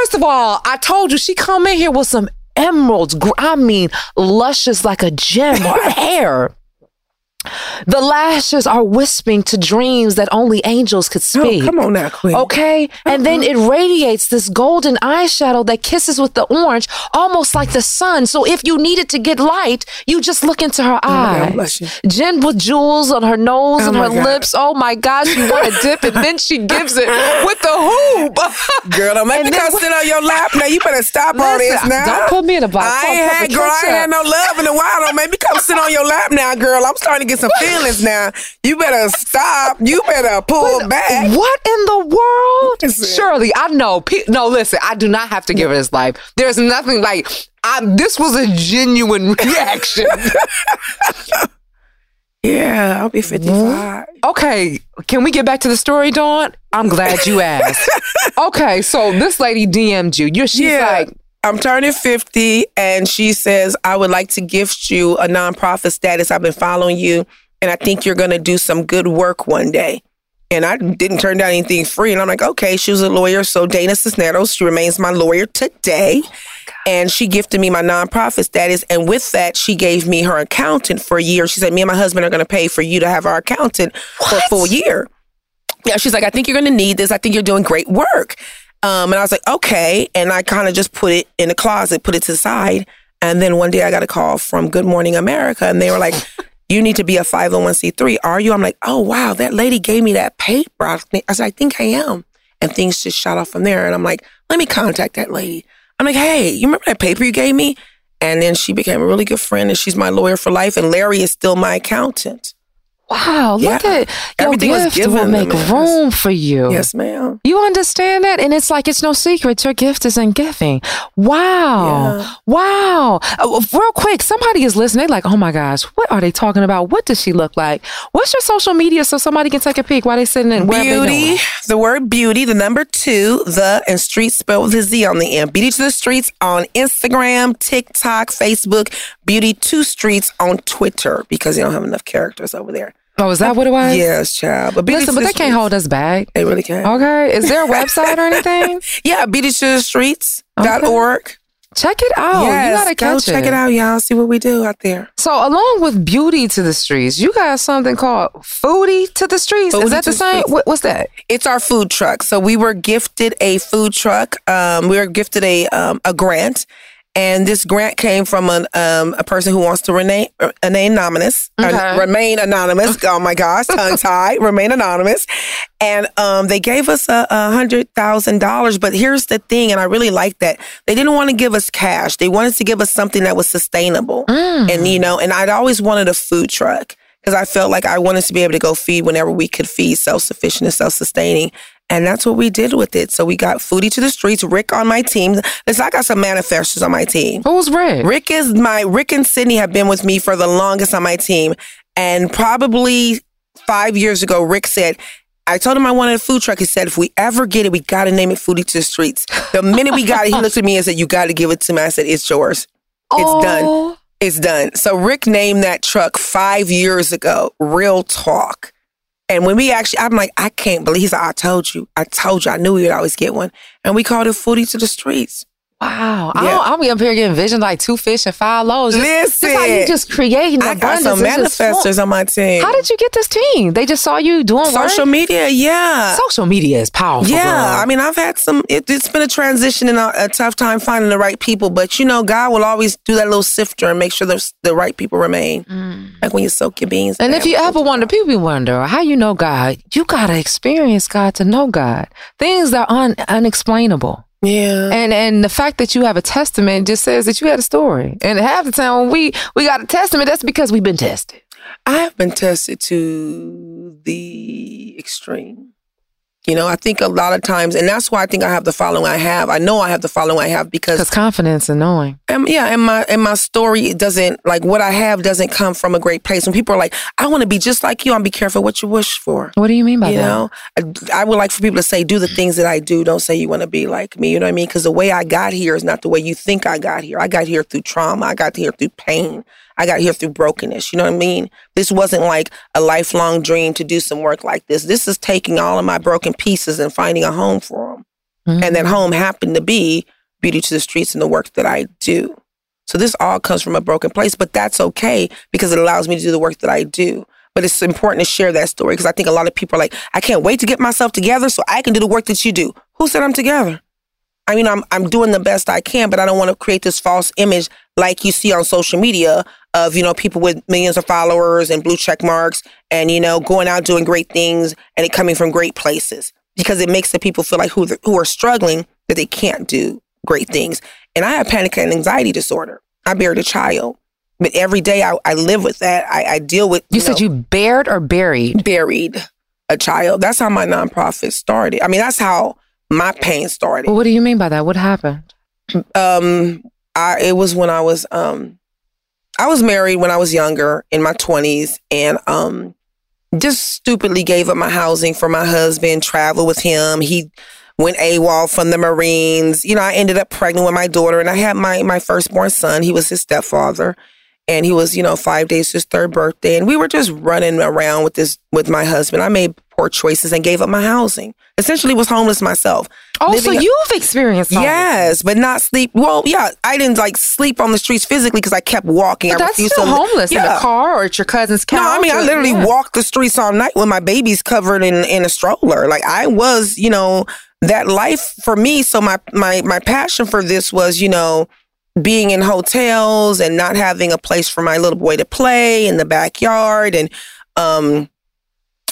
[SPEAKER 2] First of all, I told you she come in here with some emeralds. I mean, luscious like a gem. Her [laughs] hair. The lashes are wisping to dreams that only angels could speak.
[SPEAKER 4] Oh, come on now, Queen.
[SPEAKER 2] Okay. And then uh-huh. it radiates this golden eyeshadow that kisses with the orange, almost like the sun. So if you needed to get light, you just look into her
[SPEAKER 4] oh I'm
[SPEAKER 2] eyes.
[SPEAKER 4] blushing.
[SPEAKER 2] Jen with jewels on her nose
[SPEAKER 4] Oh
[SPEAKER 2] and her
[SPEAKER 4] God.
[SPEAKER 2] lips. Oh my gosh, you want to [laughs] dip, and then she gives it with the hoop. [laughs]
[SPEAKER 4] Girl, don't make
[SPEAKER 2] And
[SPEAKER 4] me come sit on your lap now. You better stop all this now.
[SPEAKER 2] don't put me in a box.
[SPEAKER 4] I ain't had, girl, I ain't had no love in a while. Don't make me come sit on your lap now, girl. I'm starting to get some feelings now. You better stop. You better pull back.
[SPEAKER 2] What in the world? Shirley, I know. Pe- no, listen, I do not have to give her this life. There's nothing like. I, this was a genuine [laughs] reaction. [laughs]
[SPEAKER 4] Yeah, I'll be 55.
[SPEAKER 2] okay, can we get back to the story, Dawn? I'm glad you asked. [laughs] okay, so this lady DM'd you. You're she's
[SPEAKER 4] yeah.
[SPEAKER 2] like,
[SPEAKER 4] I'm turning 50 and she says, I would like to gift you a nonprofit status. I've been following you and I think you're going to do some good work one day. And I didn't turn down anything free. And I'm like, okay, she was a lawyer. So Dana Cisneros, she remains my lawyer today. and she gifted me my nonprofit status. And with that, she gave me her accountant for a year. She said, me and my husband are going to pay for you to have our accountant for a full year. Yeah, she's like, I think you're going to need this. I think you're doing great work. Um, and I was like, okay. And I kind of just put it in the closet, put it to the side. And then one day I got a call from Good Morning America and they were like, [laughs] you need to be a 501c3. Are you? I'm like, oh, wow, that lady gave me that paper. I, think, I said, I think I am. And things just shot off from there. And I'm like, let me contact that lady. I'm like, hey, you remember that paper you gave me? And then she became a really good friend and she's my lawyer for life. And Larry is still my accountant.
[SPEAKER 2] Wow, look
[SPEAKER 4] Yeah.
[SPEAKER 2] at your
[SPEAKER 4] Everything
[SPEAKER 2] gift will make room for you.
[SPEAKER 4] Yes, ma'am.
[SPEAKER 2] You understand that? And it's like it's no secret. Your gift is in giving. Wow.
[SPEAKER 4] Yeah.
[SPEAKER 2] Wow. Uh, real quick, somebody is listening. They're like, oh my gosh, what are they talking about? What does she look like? What's your social media so somebody can take a peek while they sitting in
[SPEAKER 4] Beauty, the word beauty, the number two, the and street spelled with a Z on the end. Beauty to the streets on Instagram, TikTok, Facebook. Beauty to streets on Twitter because they don't have enough characters over there.
[SPEAKER 2] Oh, is that what it was?
[SPEAKER 4] Yes, child. But beauty
[SPEAKER 2] Listen, but
[SPEAKER 4] the
[SPEAKER 2] they can't hold us back.
[SPEAKER 4] They really can't.
[SPEAKER 2] Okay. Is there a [laughs] website or anything?
[SPEAKER 4] Yeah, beauty to the streets dot
[SPEAKER 2] Okay.
[SPEAKER 4] org.
[SPEAKER 2] Check it out.
[SPEAKER 4] yes,
[SPEAKER 2] you gotta
[SPEAKER 4] go
[SPEAKER 2] catch
[SPEAKER 4] check it out, y'all. See what we do out there.
[SPEAKER 2] So, along with beauty to the streets, you got something called foodie to the streets.
[SPEAKER 4] Foodie
[SPEAKER 2] Is that the
[SPEAKER 4] the
[SPEAKER 2] same? What, what's that?
[SPEAKER 4] It's our food truck. So we were gifted a food truck. Um, we were gifted a um, a grant, and this grant came from an, um, a person who wants to remain, uh, remain anonymous. uh,
[SPEAKER 2] Okay.
[SPEAKER 4] remain anonymous. oh my gosh, tongue [laughs] tied. remain anonymous. And um, they gave us a, a hundred thousand dollars. But here's the thing, and I really like that they didn't want to give us cash. They wanted to give us something that was sustainable. And you know, and I'd always wanted a food truck because I felt like I wanted to be able to go feed whenever we could feed self sufficient and self sustaining. And that's what we did with it. So we got Foodie to the Streets, Rick on my team. Listen, I got some manifestors on my team.
[SPEAKER 2] Who's Rick?
[SPEAKER 4] Rick is my, Rick and Sydney have been with me for the longest on my team. And probably five years ago, Rick said, I told him I wanted a food truck. He said, if we ever get it, we got to name it Foodie to the Streets. The minute we got it, he [laughs] looked at me and said, you got to give it to me. I said, it's yours. It's done.
[SPEAKER 2] Oh,
[SPEAKER 4] It's done. So Rick named that truck five years ago. Real talk. And when we actually, I'm like, I can't believe. He's like, I told you, I told you, I knew we would always get one. And we called it Foodie to the Streets.
[SPEAKER 2] Wow. I
[SPEAKER 4] Yeah.
[SPEAKER 2] don't, I'm up here getting vision like two fish and five loaves. Just-
[SPEAKER 4] Listen.
[SPEAKER 2] Just how you just creating
[SPEAKER 4] I got some manifestors on my team.
[SPEAKER 2] How did you get this team? They just saw you doing
[SPEAKER 4] Social
[SPEAKER 2] work?
[SPEAKER 4] media, yeah.
[SPEAKER 2] Social media is powerful.
[SPEAKER 4] Yeah,
[SPEAKER 2] girl.
[SPEAKER 4] I mean, I've had some. It, it's been a transition and a, a tough time finding the right people, but you know, God will always do that little sifter and make sure the the right people remain. Like when you soak your beans.
[SPEAKER 2] Mm. And if you ever wonder, people wonder how you know God, you gotta experience God to know God. Things that are un- unexplainable.
[SPEAKER 4] Yeah,
[SPEAKER 2] And and the fact that you have a testament just says that you had a story. And half the time when we we got a testament, that's because we've been tested.
[SPEAKER 4] I have been tested to the extreme. You know, I think a lot of times, and that's why I think I have the following I have. I know I have the following I have because
[SPEAKER 2] Because confidence and knowing.
[SPEAKER 4] Um, yeah, and my and my story doesn't like what I have doesn't come from a great place. When people are like, "I want to be just like you," I'm be careful what you wish for.
[SPEAKER 2] What do you mean by
[SPEAKER 4] You
[SPEAKER 2] that?
[SPEAKER 4] You know, I, I would like for people to say, "Do the things that I do." Don't say you want to be like me. You know what I mean? Because the way I got here is not the way you think I got here. I got here through trauma. I got here through pain. I got here through brokenness. You know what I mean? This wasn't like a lifelong dream to do some work like this. This is taking all of my broken pieces and finding a home for them. And that mm-hmm. home happened to be Beauty to the Streets and the work that I do. So this all comes from a broken place, but that's okay because it allows me to do the work that I do. But it's important to share that story because I think a lot of people are like, I can't wait to get myself together so I can do the work that you do. Who said I'm together? I mean, I'm I'm doing the best I can, but I don't want to create this false image like you see on social media of you know people with millions of followers and blue check marks and you know going out doing great things and it coming from great places because it makes the people feel like who who are struggling that they can't do great things. And I have panic and anxiety disorder. I buried a child, but every day I, I live with that. I, I deal with.
[SPEAKER 2] You, said
[SPEAKER 4] know,
[SPEAKER 2] you bared or buried?
[SPEAKER 4] buried a child. That's how my nonprofit started. I mean, that's how my pain started.
[SPEAKER 2] Well, what do you mean by that? What happened?
[SPEAKER 4] Um, I it was when I was um, I was married when I was younger in my twenties, and um, just stupidly gave up my housing for my husband. Traveled with him. He went AWOL from the Marines. You know, I ended up pregnant with my daughter, and I had my my firstborn son. He was his stepfather, and he was you know five days to his third birthday, and we were just running around with this with my husband. I made poor choices and gave up my housing. Essentially, was homeless myself.
[SPEAKER 2] Oh, so you've experienced.
[SPEAKER 4] Yes, but not sleep. Well, yeah, I didn't like sleep on the streets physically because I kept walking.
[SPEAKER 2] But
[SPEAKER 4] I
[SPEAKER 2] that's still
[SPEAKER 4] to-
[SPEAKER 2] homeless in
[SPEAKER 4] Yeah.
[SPEAKER 2] a car or at your cousin's couch.
[SPEAKER 4] No, I mean I literally
[SPEAKER 2] yeah.
[SPEAKER 4] walked the streets all night with my babies covered in in a stroller. Like I was, you know, that life for me. So my my my passion for this was, you know, being in hotels and not having a place for my little boy to play in the backyard and um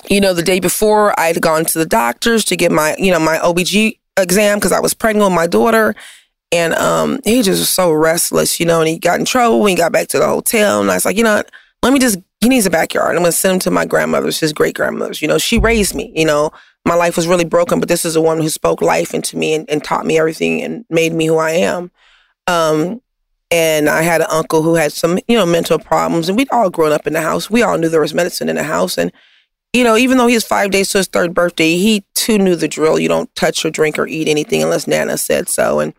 [SPEAKER 4] you know the day before I'd gone to the doctors to get my you know my OBG exam because I was pregnant with my daughter. And um he just was so restless you know and he got in trouble when he got back to the hotel. And I was like you know let me just he needs a backyard. I'm gonna send him to my grandmother's his great grandmother's you know she raised me you know. My life was really broken but this is a woman who spoke life into me and, and taught me everything and made me who I am. Um and I had an uncle who had some, you know, mental problems, and we'd all grown up in the house. We all knew there was medicine in the house, and you know, even though he was five days to his third birthday, he too knew the drill. You don't touch or drink or eat anything unless Nana said so. And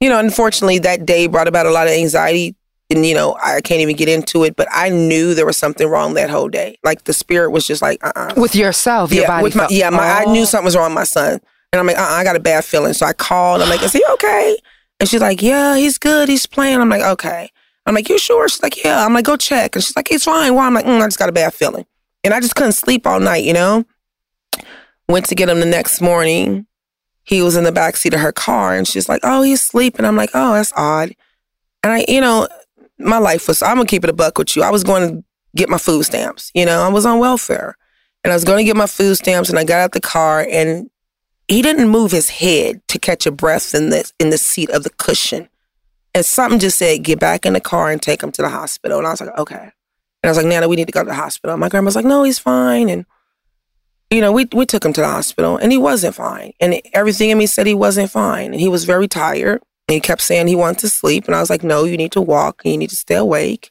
[SPEAKER 4] you know, unfortunately, that day brought about a lot of anxiety, and you know, I can't even get into it. But I knew there was something wrong that whole day. Like the spirit was just like, uh, uh
[SPEAKER 2] with yourself, your
[SPEAKER 4] yeah,
[SPEAKER 2] body.
[SPEAKER 4] with my,
[SPEAKER 2] felt-
[SPEAKER 4] yeah, my, I
[SPEAKER 2] Oh.
[SPEAKER 4] knew something was wrong with my son. And I'm like, uh-uh, I got a bad feeling. So I called. I'm like, is he okay? And she's like, yeah, he's good. He's playing. I'm like, okay. I'm like, you sure? She's like, yeah. I'm like, go check. And she's like, he's fine. Why? I'm like, mm, I just got a bad feeling. And I just couldn't sleep all night, you know? Went to get him the next morning. He was in the back seat of her car and she's like, oh, he's sleeping. I'm like, oh, that's odd. And I, you know, my life was, I'm to keep it a buck with you. I was going to get my food stamps. You know, I was on welfare and I was going to get my food stamps and I got out the car and he didn't move his head to catch a breath in the in the seat of the cushion. And something just said, get back in the car and take him to the hospital. And I was like, okay. And I was like, Nana, we need to go to the hospital. My grandma's like, no, he's fine. And you know, we we took him to the hospital and he wasn't fine. And everything in me said he wasn't fine. And he was very tired. And he kept saying he wanted to sleep. And I was like, no, you need to walk and you need to stay awake.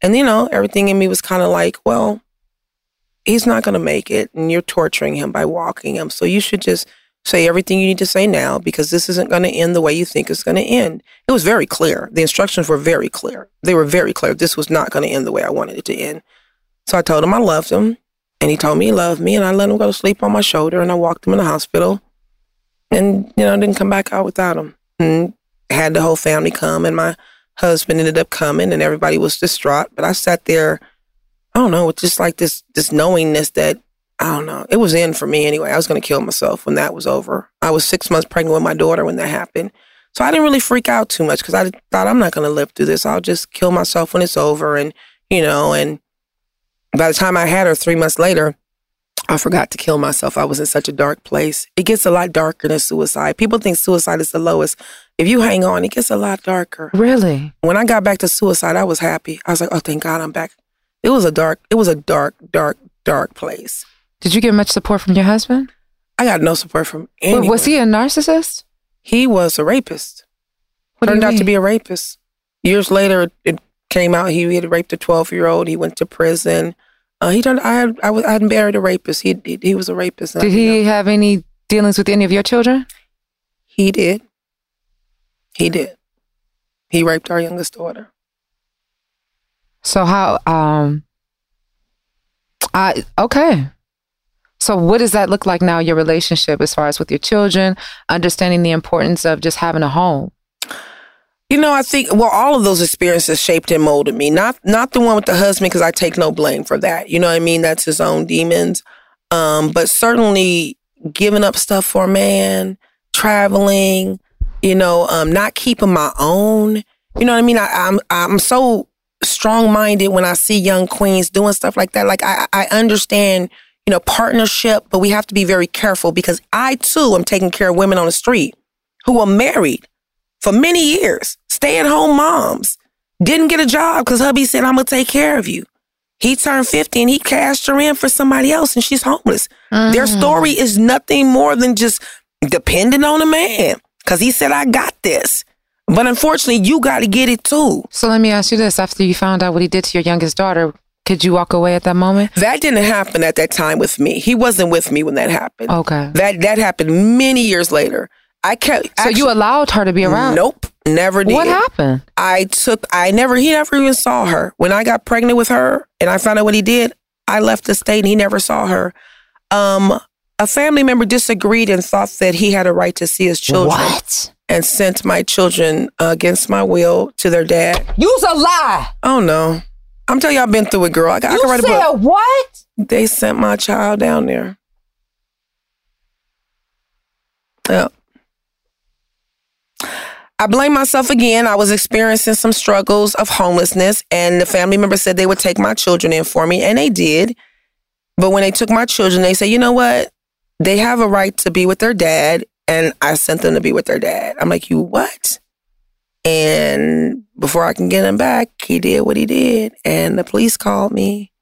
[SPEAKER 4] And you know, everything in me was kind of like, well, he's not going to make it and you're torturing him by walking him. So you should just say everything you need to say now because this isn't going to end the way you think it's going to end. It was very clear. The instructions were very clear. They were very clear. This was not going to end the way I wanted it to end. So I told him I loved him and he told me he loved me and I let him go to sleep on my shoulder and I walked him in the hospital and, you know, didn't come back out without him. And had the whole family come and my husband ended up coming and everybody was distraught. But I sat there I don't know, with just like this this knowingness that I don't know. It was in for me anyway. I was going to kill myself when that was over. I was six months pregnant with my daughter when that happened. So I didn't really freak out too much because I thought I'm not going to live through this. I'll just kill myself when it's over. And, you know, and by the time I had her three months later, I forgot to kill myself. I was in such a dark place. It gets a lot darker than suicide. People think suicide is the lowest. If you hang on, it gets a lot darker.
[SPEAKER 2] Really?
[SPEAKER 4] When I got back to suicide, I was happy. I was like, oh, thank God I'm back. It was a dark, it was a dark, dark, dark place.
[SPEAKER 2] Did you get much support from your husband?
[SPEAKER 4] I got no support from anyone.
[SPEAKER 2] Was he a narcissist?
[SPEAKER 4] He was a rapist.
[SPEAKER 2] What
[SPEAKER 4] Turned out to be a rapist. Years later, it came out he had raped a 12 year old. He went to prison. Uh, he turned. I had. I, was, I hadn't married a rapist. He, he he was a rapist.
[SPEAKER 2] Did
[SPEAKER 4] didn't know.
[SPEAKER 2] he have any dealings with any of your children?
[SPEAKER 4] He did. He did. He raped our youngest daughter.
[SPEAKER 2] So how um I okay. So, what does that look like now, your relationship as far as with your children, understanding the importance of just having a home?
[SPEAKER 4] You know, I think well, all of those experiences shaped and molded me. Not not the one with the husband because I take no blame for that. You know what I mean? That's his own demons. Um, but certainly giving up stuff for a man, traveling, you know, um, not keeping my own. You know what I mean? I, I'm I'm so strong minded when I see young queens doing stuff like that. Like I I understand you know partnership, but we have to be very careful because I too am taking care of women on the street who are married for many years, stay at home moms, didn't get a job because hubby said, I'm going to take care of you. He turned 50 and he cashed her in for somebody else and she's homeless. Mm. Their story is nothing more than just depending on a man because he said, I got this. But unfortunately, you got to get it too.
[SPEAKER 2] So let me ask you this after you found out what he did to your youngest daughter, could you walk away at that moment?
[SPEAKER 4] That didn't happen at that time with me. He wasn't with me when that happened.
[SPEAKER 2] Okay.
[SPEAKER 4] That that happened many years later. I kept.
[SPEAKER 2] So actually, you allowed her to be around?
[SPEAKER 4] Nope, never did.
[SPEAKER 2] What happened?
[SPEAKER 4] I took. I never. He never even saw her when I got pregnant with her, and I found out what he did. I left the state, and he never saw her. Um, a family member disagreed and thought that he had a right to see his children.
[SPEAKER 2] What?
[SPEAKER 4] And sent my children uh, against my will to their dad.
[SPEAKER 2] Use a lie.
[SPEAKER 4] Oh no, I'm telling you, I've been through it, girl. I, got,
[SPEAKER 2] you
[SPEAKER 4] I can write a book.
[SPEAKER 2] What?
[SPEAKER 4] They sent my child down there. Yeah. I blame myself again. I was experiencing some struggles of homelessness, and the family member said they would take my children in for me, and they did. But when they took my children, they said, you know what? They have a right to be with their dad, and I sent them to be with their dad. I'm like, you what? And before I can get him back, he did what he did, and the police called me,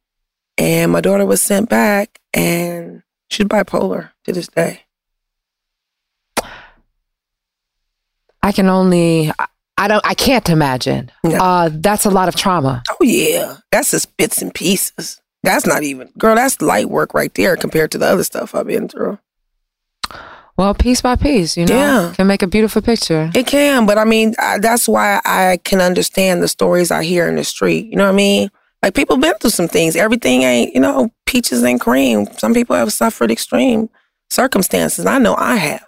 [SPEAKER 4] and my daughter was sent back, and she's bipolar to this day.
[SPEAKER 2] I can only I don't I can't imagine. No. Uh that's a lot of trauma.
[SPEAKER 4] Oh yeah. That's just bits and pieces. That's not even girl, that's light work right there compared to the other stuff I've been through.
[SPEAKER 2] Well, piece by piece, you know, yeah. can make a beautiful picture.
[SPEAKER 4] It can, but I mean, I, that's why I can understand the stories I hear in the street. You know what I mean? Like people been through some things. Everything ain't, you know, peaches and cream. Some people have suffered extreme circumstances. I know I have.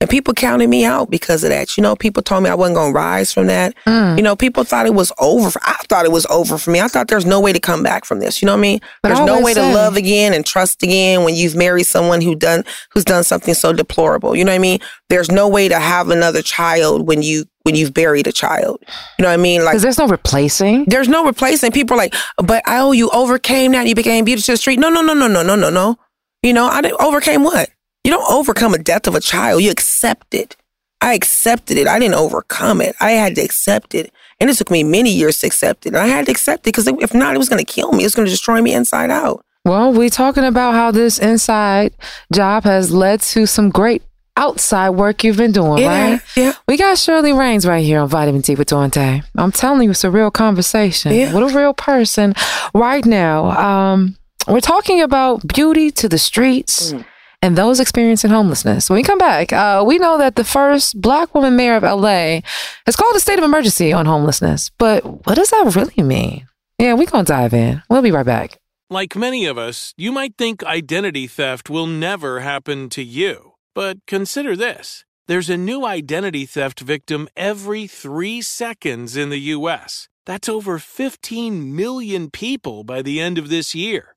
[SPEAKER 4] And people counted me out because of that. You know, people told me I wasn't going to rise from that. Mm. You know, people thought it was over. I thought it was over for me. I thought there's no way to come back from this. You know what I mean? But there's no way say, to love again and trust again when you've married someone who done who's done something so deplorable. You know what I mean? There's no way to have another child when you when you've buried a child. You know what I mean?
[SPEAKER 2] Like there's no replacing.
[SPEAKER 4] There's no replacing. People are like, but I oh, you overcame that. You became beautiful to the street. No, no, no, no, no, no, no, no. You know, I didn't overcame what? You don't overcome a death of a child. You accept it. I accepted it. I didn't overcome it. I had to accept it. And it took me many years to accept it. And I had to accept it because if not, it was going to kill me. It was going to destroy me inside out.
[SPEAKER 2] Well, we're talking about how this inside job has led to some great outside work you've been doing,
[SPEAKER 4] yeah,
[SPEAKER 2] right?
[SPEAKER 4] Yeah.
[SPEAKER 2] We got Shirley Raines right here on Vitamin D with Dante. I'm telling you, it's a real conversation
[SPEAKER 4] yeah.
[SPEAKER 2] with a real person right now. Um, we're talking about beauty to the streets. Mm and those experiencing homelessness. When we come back, uh, we know that the first black woman mayor of LA has called a state of emergency on homelessness. But what does that really mean? Yeah, we're going to dive in. We'll be right back.
[SPEAKER 5] Like many of us, you might think identity theft will never happen to you. But consider this there's a new identity theft victim every three seconds in the U.S. That's over 15 million people by the end of this year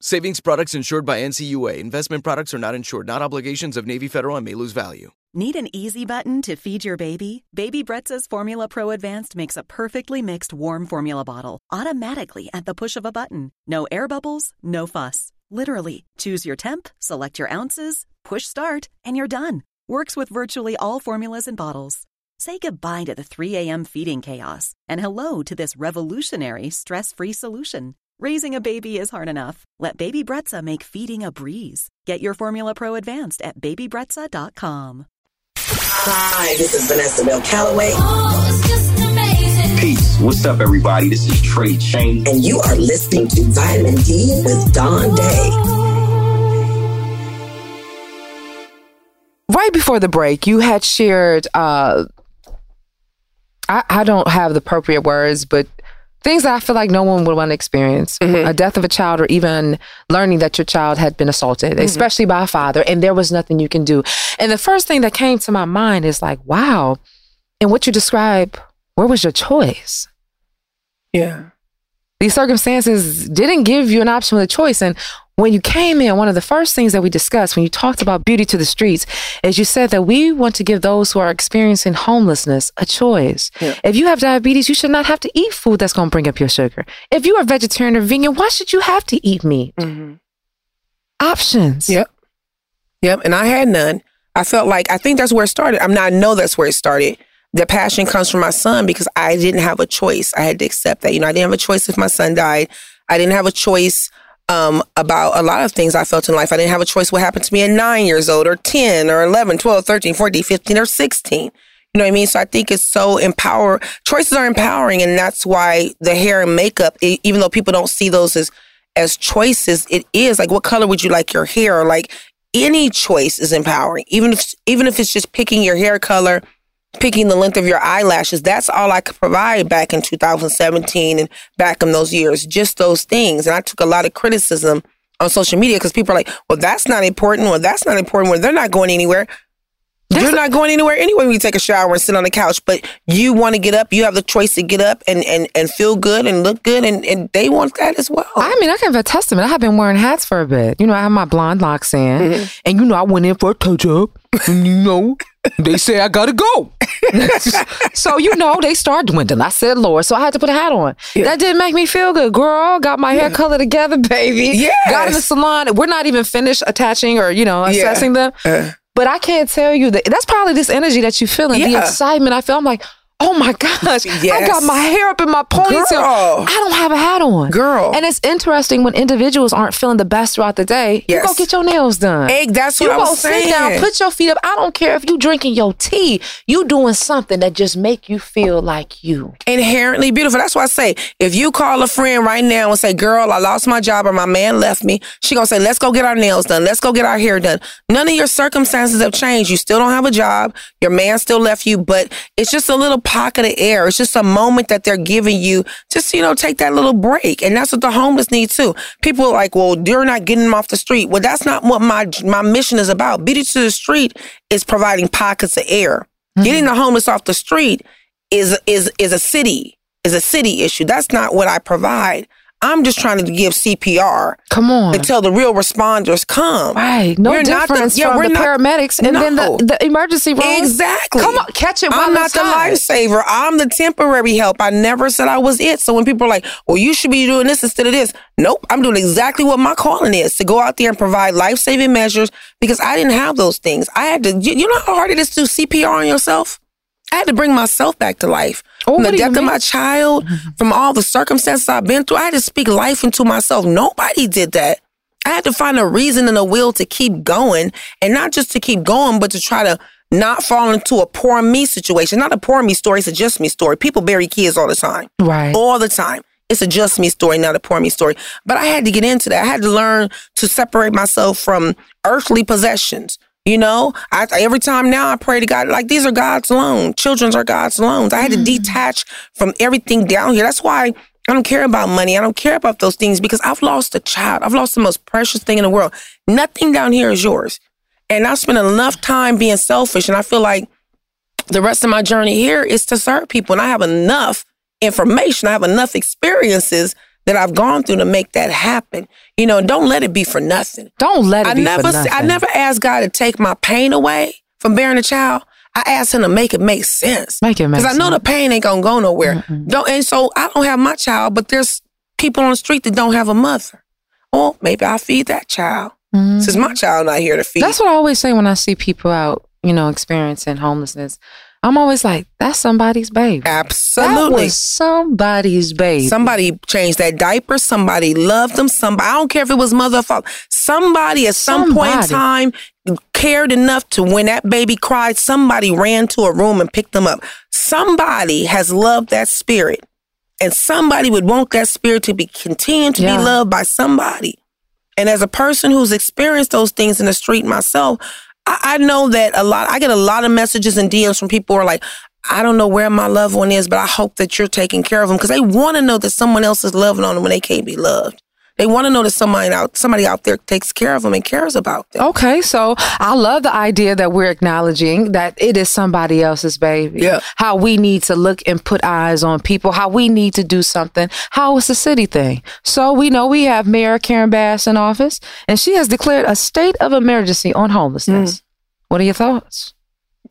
[SPEAKER 6] Savings products insured by NCUA. Investment products are not insured, not obligations of Navy Federal and may lose value.
[SPEAKER 7] Need an easy button to feed your baby? Baby Brezza's Formula Pro Advanced makes a perfectly mixed warm formula bottle automatically at the push of a button. No air bubbles, no fuss. Literally, choose your temp, select your ounces, push start, and you're done. Works with virtually all formulas and bottles. Say goodbye to the 3 a.m. feeding chaos and hello to this revolutionary stress free solution. Raising a baby is hard enough. Let Baby Brezza make feeding a breeze. Get your Formula Pro Advanced at babybrezza.com.
[SPEAKER 8] Hi, this is Vanessa Bell Calloway.
[SPEAKER 9] Peace. What's up, everybody? This is Trey Chain.
[SPEAKER 8] And you are listening to Vitamin D with Don Day.
[SPEAKER 2] Right before the break, you had shared, uh, I, I don't have the appropriate words, but things that I feel like no one would want to experience
[SPEAKER 4] Mm-hmm.
[SPEAKER 2] a death of a child, or even learning that your child had been assaulted,
[SPEAKER 4] Mm-hmm.
[SPEAKER 2] especially by a father, and there was nothing you can do. And the first thing that came to my mind is like, wow, and what you describe, where was your choice?
[SPEAKER 4] Yeah.
[SPEAKER 2] These circumstances didn't give you an option with a choice. And when you came in, one of the first things that we discussed when you talked about beauty to the streets is you said that we want to give those who are experiencing homelessness a choice.
[SPEAKER 4] Yeah.
[SPEAKER 2] If you have diabetes, you should not have to eat food that's going to bring up your sugar. If you are vegetarian or vegan, why should you have to eat meat? Mm-hmm. Options.
[SPEAKER 4] Yep. Yep. And I had none. I felt like I think that's where it started. I mean, I know that's where it started. The passion comes from my son because I didn't have a choice. I had to accept that. You know, I didn't have a choice if my son died. I didn't have a choice um, about a lot of things I felt in life. I didn't have a choice what happened to me at nine years old or 10 or 11, 12, 13, 14, 15, or 16. You know what I mean? So I think it's so empower. Choices are empowering, and that's why the hair and makeup, e- even though people don't see those as as choices, it is like what color would you like your hair? Like any choice is empowering. Even if even if it's just picking your hair color, picking the length of your eyelashes. That's all I could provide back in 2017 and back in those years. Just those things. And I took a lot of criticism on social media because people are like, well, that's not important. Well, that's not important. Well, they're not going anywhere. You're not going anywhere anyway when you take a shower and sit on the couch, but you want to get up. You have the choice to get up and, and, and feel good and look good, and, and they want that as well.
[SPEAKER 2] I mean, I can have a testament. I have been wearing hats for a bit. You know, I have my blonde locks in,
[SPEAKER 4] Mm-hmm.
[SPEAKER 2] and you know, I went in for a touch up, and you know, they say I gotta go. [laughs] so you know, they start dwindling. I said, Lord, so I had to put a hat on. That didn't make me feel good, girl. Got my hair color together, baby.
[SPEAKER 4] Yes.
[SPEAKER 2] Got in the salon. We're not even finished attaching or you know
[SPEAKER 4] Yeah.
[SPEAKER 2] assessing them. But I can't tell you that that's probably this energy that you feeling, the
[SPEAKER 4] Yeah.
[SPEAKER 2] excitement I feel. I'm like, oh my gosh, I got my hair up in my ponytail.
[SPEAKER 4] Girl.
[SPEAKER 2] I don't have a hat on.
[SPEAKER 4] Girl.
[SPEAKER 2] And it's interesting when individuals aren't feeling the best throughout the day. You
[SPEAKER 4] Yes.
[SPEAKER 2] go get your nails done.
[SPEAKER 4] Egg, that's what
[SPEAKER 2] you
[SPEAKER 4] I
[SPEAKER 2] go
[SPEAKER 4] was
[SPEAKER 2] sit
[SPEAKER 4] saying.
[SPEAKER 2] down, put your feet up. I don't care if you drinking your tea. You doing something that just make you feel like you.
[SPEAKER 4] inherently beautiful. That's why I say, if you call a friend right now and say, "Girl, I lost my job or my man left me," she gonna say, "Let's go get our nails done. Let's go get our hair done." None of your circumstances have changed. You still don't have a job. Your man still left you, but it's just a little pocket of air. It's just a moment that they're giving you. Just you know, take that little break, and that's what the homeless need too. People are like, "Well, you're not getting them off the street." Well, that's not what my my mission is about. Beauty to the street is providing pockets of air. Mm-hmm. Getting the homeless off the street is is is a city is a city issue. That's not what I provide. I'm just trying to give CPR.
[SPEAKER 2] Come on.
[SPEAKER 4] Until the real responders come.
[SPEAKER 2] Right. No
[SPEAKER 4] We're not
[SPEAKER 2] difference
[SPEAKER 4] the, yeah,
[SPEAKER 2] from
[SPEAKER 4] we're
[SPEAKER 2] the
[SPEAKER 4] not,
[SPEAKER 2] paramedics and then the, the emergency room.
[SPEAKER 4] Exactly.
[SPEAKER 2] Come on, catch it.
[SPEAKER 4] I'm not the
[SPEAKER 2] hot.
[SPEAKER 4] lifesaver. I'm the temporary help. I never said I was it. So when people are like, well, you should be doing this instead of this. Nope. I'm doing exactly what my calling is to go out there and provide life saving measures because I didn't have those things. I had to, you, you know how hard it is to do CPR on yourself? I had to bring myself back to life. The death of my child, from all the circumstances I've been through, I had to speak life into myself. Nobody did that. I had to find a reason and a will to keep going, and not just to keep going, but to try to not fall into a poor me situation. Not a poor me story, it's a just me story. People bury kids all the time.
[SPEAKER 2] Right.
[SPEAKER 4] All the time. It's a just me story, not a poor me story. But I had to get into that. I had to learn to separate myself from earthly possessions. You know, I, every time now I pray to God, like these are God's loans. Children's are God's loans. I had to mm. detach from everything down here. That's why I don't care about money. I don't care about those things because I've lost a child. I've lost the most precious thing in the world. Nothing down here is yours. And I spent enough time being selfish. And I feel like the rest of my journey here is to serve people. And I have enough information, I have enough experiences that I've gone through to make that happen. You know, don't let it be for nothing.
[SPEAKER 2] Don't let it
[SPEAKER 4] I
[SPEAKER 2] be
[SPEAKER 4] never
[SPEAKER 2] for nothing.
[SPEAKER 4] I never asked God to take my pain away from bearing a child. I asked him to make it make sense.
[SPEAKER 2] Make it make
[SPEAKER 4] Because I know the pain ain't gonna go nowhere. Don't and so I don't have my child, but there's people on the street that don't have a mother. Well, maybe I'll feed that child. Mm-hmm. Since my child not here to feed.
[SPEAKER 2] That's what I always say when I see people out, you know, experiencing homelessness. I'm always like, that's somebody's baby.
[SPEAKER 4] Absolutely.
[SPEAKER 2] That was somebody's baby.
[SPEAKER 4] Somebody changed that diaper. Somebody loved them. Somebody, I don't care if it was mother or father. Somebody at some point in time cared enough to when that baby cried, somebody ran to a room and picked them up. Somebody has loved that spirit. And somebody would want that spirit to be continued to
[SPEAKER 2] Yeah.
[SPEAKER 4] be loved by somebody. And as a person who's experienced those things in the street myself, I, I know that a lot, I get a lot of messages and DMs from people who are like, I don't know where my loved one is, but I hope that you're taking care of them because they want to know that someone else is loving on them when they can't be loved. They want to know that somebody out, somebody out there takes care of them and cares about them.
[SPEAKER 2] Okay, so I love the idea that we're acknowledging that it is somebody else's baby.
[SPEAKER 4] Yeah.
[SPEAKER 2] How we need to look and put eyes on people, how we need to do something, how it's a city thing. So we know we have Mayor Karen Bass in office, and she has declared a state of emergency on homelessness. Hmm. What are your thoughts?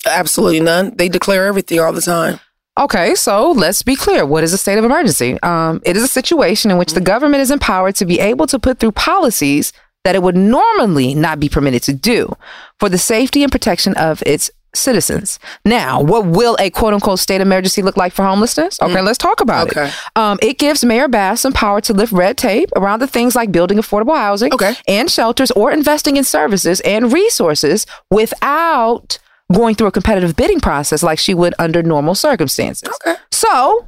[SPEAKER 4] Absolutely none. They declare everything all the time.
[SPEAKER 2] Okay, so let's be clear. What is a state of emergency? Um, it is a situation in which the government is empowered to be able to put through policies that it would normally not be permitted to do for the safety and protection of its citizens. Now, what will a quote unquote state of emergency look like for homelessness? Okay, let's talk about
[SPEAKER 4] Okay.
[SPEAKER 2] it. Um, it gives Mayor Bass some power to lift red tape around the things like building affordable housing
[SPEAKER 4] Okay.
[SPEAKER 2] and shelters or investing in services and resources without going through a competitive bidding process like she would under normal circumstances.
[SPEAKER 4] Okay.
[SPEAKER 2] So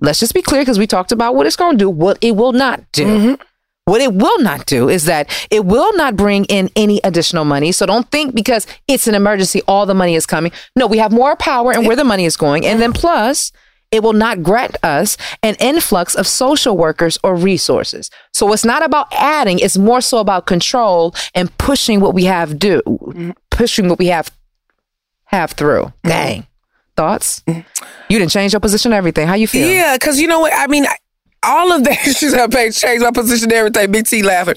[SPEAKER 2] let's just be clear because we talked about what it's going to do, what it will not do. Mm-hmm. What it will not do is that it will not bring in any additional money. So don't think because it's an emergency, all the money is coming. No, we have more power and where the money is going. And then plus, it will not grant us an influx of social workers or resources. So it's not about adding, it's more so about control and pushing what we have do, mm-hmm. pushing what we have have through. Mm. Dang. Thoughts? You didn't change your position, everything. How you feel?
[SPEAKER 4] Yeah, because you know what? I mean, I- all of that. She's gonna pay change my position, everything. Big T laughing.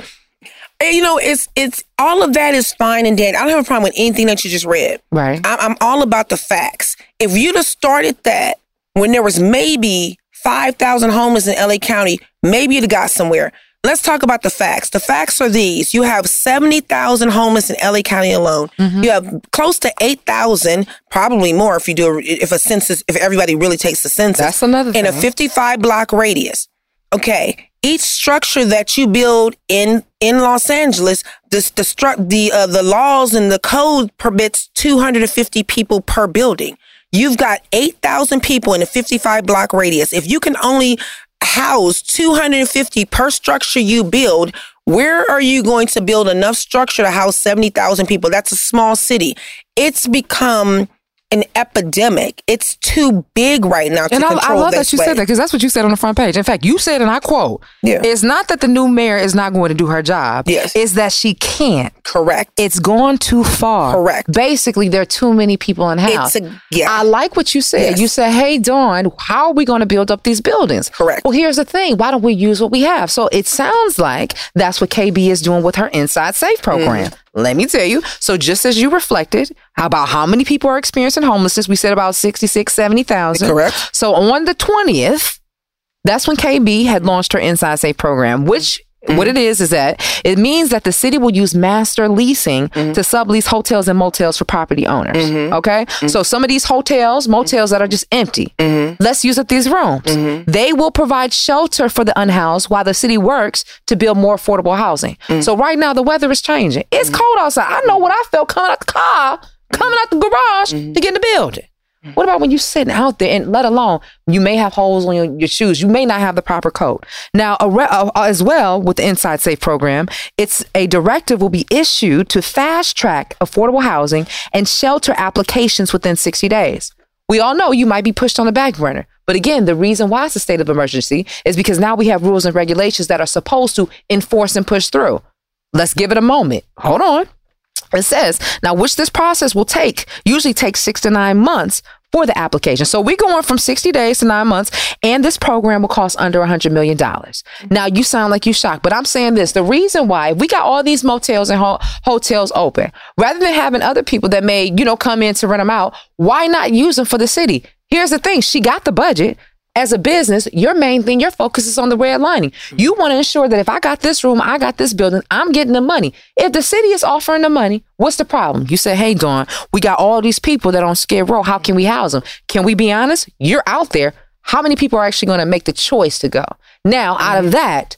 [SPEAKER 4] And, you know, it's it's all of that is fine and dandy. I don't have a problem with anything that you just read.
[SPEAKER 2] Right.
[SPEAKER 4] I'm, I'm all about the facts. If you'd have started that when there was maybe five thousand homeless in LA County, maybe you'd have got somewhere. Let's talk about the facts. The facts are these. You have 70,000 homeless in LA County alone. You have close to 8,000, probably more if you do, a, if a census, if everybody really takes the census.
[SPEAKER 2] That's another thing.
[SPEAKER 4] In a 55 block radius. Okay. Each structure that you build in in Los Angeles, the the stru- the uh, the laws and the code permits 250 people per building. You've got 8,000 people in a 55 block radius. If you can only house 250 per structure you build, where are you going to build enough structure to house 70,000 people? That's a small city. It's become an epidemic. It's too big right now to
[SPEAKER 2] And I, I love that you
[SPEAKER 4] way.
[SPEAKER 2] said that because that's what you said on the front page. In fact, you said, and I quote,
[SPEAKER 4] Yeah.
[SPEAKER 2] "It's not that the new mayor is not going to do her job.
[SPEAKER 4] Yes.
[SPEAKER 2] it's that she can't.
[SPEAKER 4] Correct.
[SPEAKER 2] It's gone too far.
[SPEAKER 4] Correct.
[SPEAKER 2] Basically, there are too many people in house.
[SPEAKER 4] It's a- yeah.
[SPEAKER 2] I like what you said.
[SPEAKER 4] Yes.
[SPEAKER 2] You said, "Hey, Dawn, how are we going to build up these buildings?"
[SPEAKER 4] Correct.
[SPEAKER 2] Well, here's the thing. Why don't we use what we have? So it sounds like that's what KB is doing with her Inside Safe program. Mm-hmm. Let me tell you. So just as you reflected about how many people are experiencing homelessness, we said about 66, 70,000.
[SPEAKER 4] Correct.
[SPEAKER 2] So on the 20th, that's when KB had launched her Inside Safe program, which mm-hmm. what it is is that it means that the city will use master leasing mm-hmm. to sublease hotels and motels for property owners. Mm-hmm. Okay. So some of these hotels, motels that are just empty, let's use up these rooms. They will provide shelter for the unhoused while the city works to build more affordable housing. Mm. So right now the weather is changing. It's mm. cold outside. I know what I felt coming out the car, coming out the garage to get in the building. What about when you're sitting out there and let alone you may have holes on your, your shoes, you may not have the proper coat. Now, a re- uh, as well with the Inside Safe program, it's a directive will be issued to fast track affordable housing and shelter applications within 60 days. We all know you might be pushed on the back burner. But again, the reason why it's a state of emergency is because now we have rules and regulations that are supposed to enforce and push through. Let's give it a moment. Hold on. It says, now, which this process will take, usually takes six to nine months for the application. So we're going from 60 days to nine months, and this program will cost under $100 million. Now, you sound like you shocked, but I'm saying this the reason why, we got all these motels and ho- hotels open, rather than having other people that may, you know, come in to rent them out, why not use them for the city? Here's the thing she got the budget as a business, your main thing, your focus is on the red lining. You want to ensure that if I got this room, I got this building, I'm getting the money. If the city is offering the money, what's the problem? You say, hey, Dawn, we got all these people that are on Skid Row. How can we house them? Can we be honest? You're out there. How many people are actually going to make the choice to go? Now, out of that,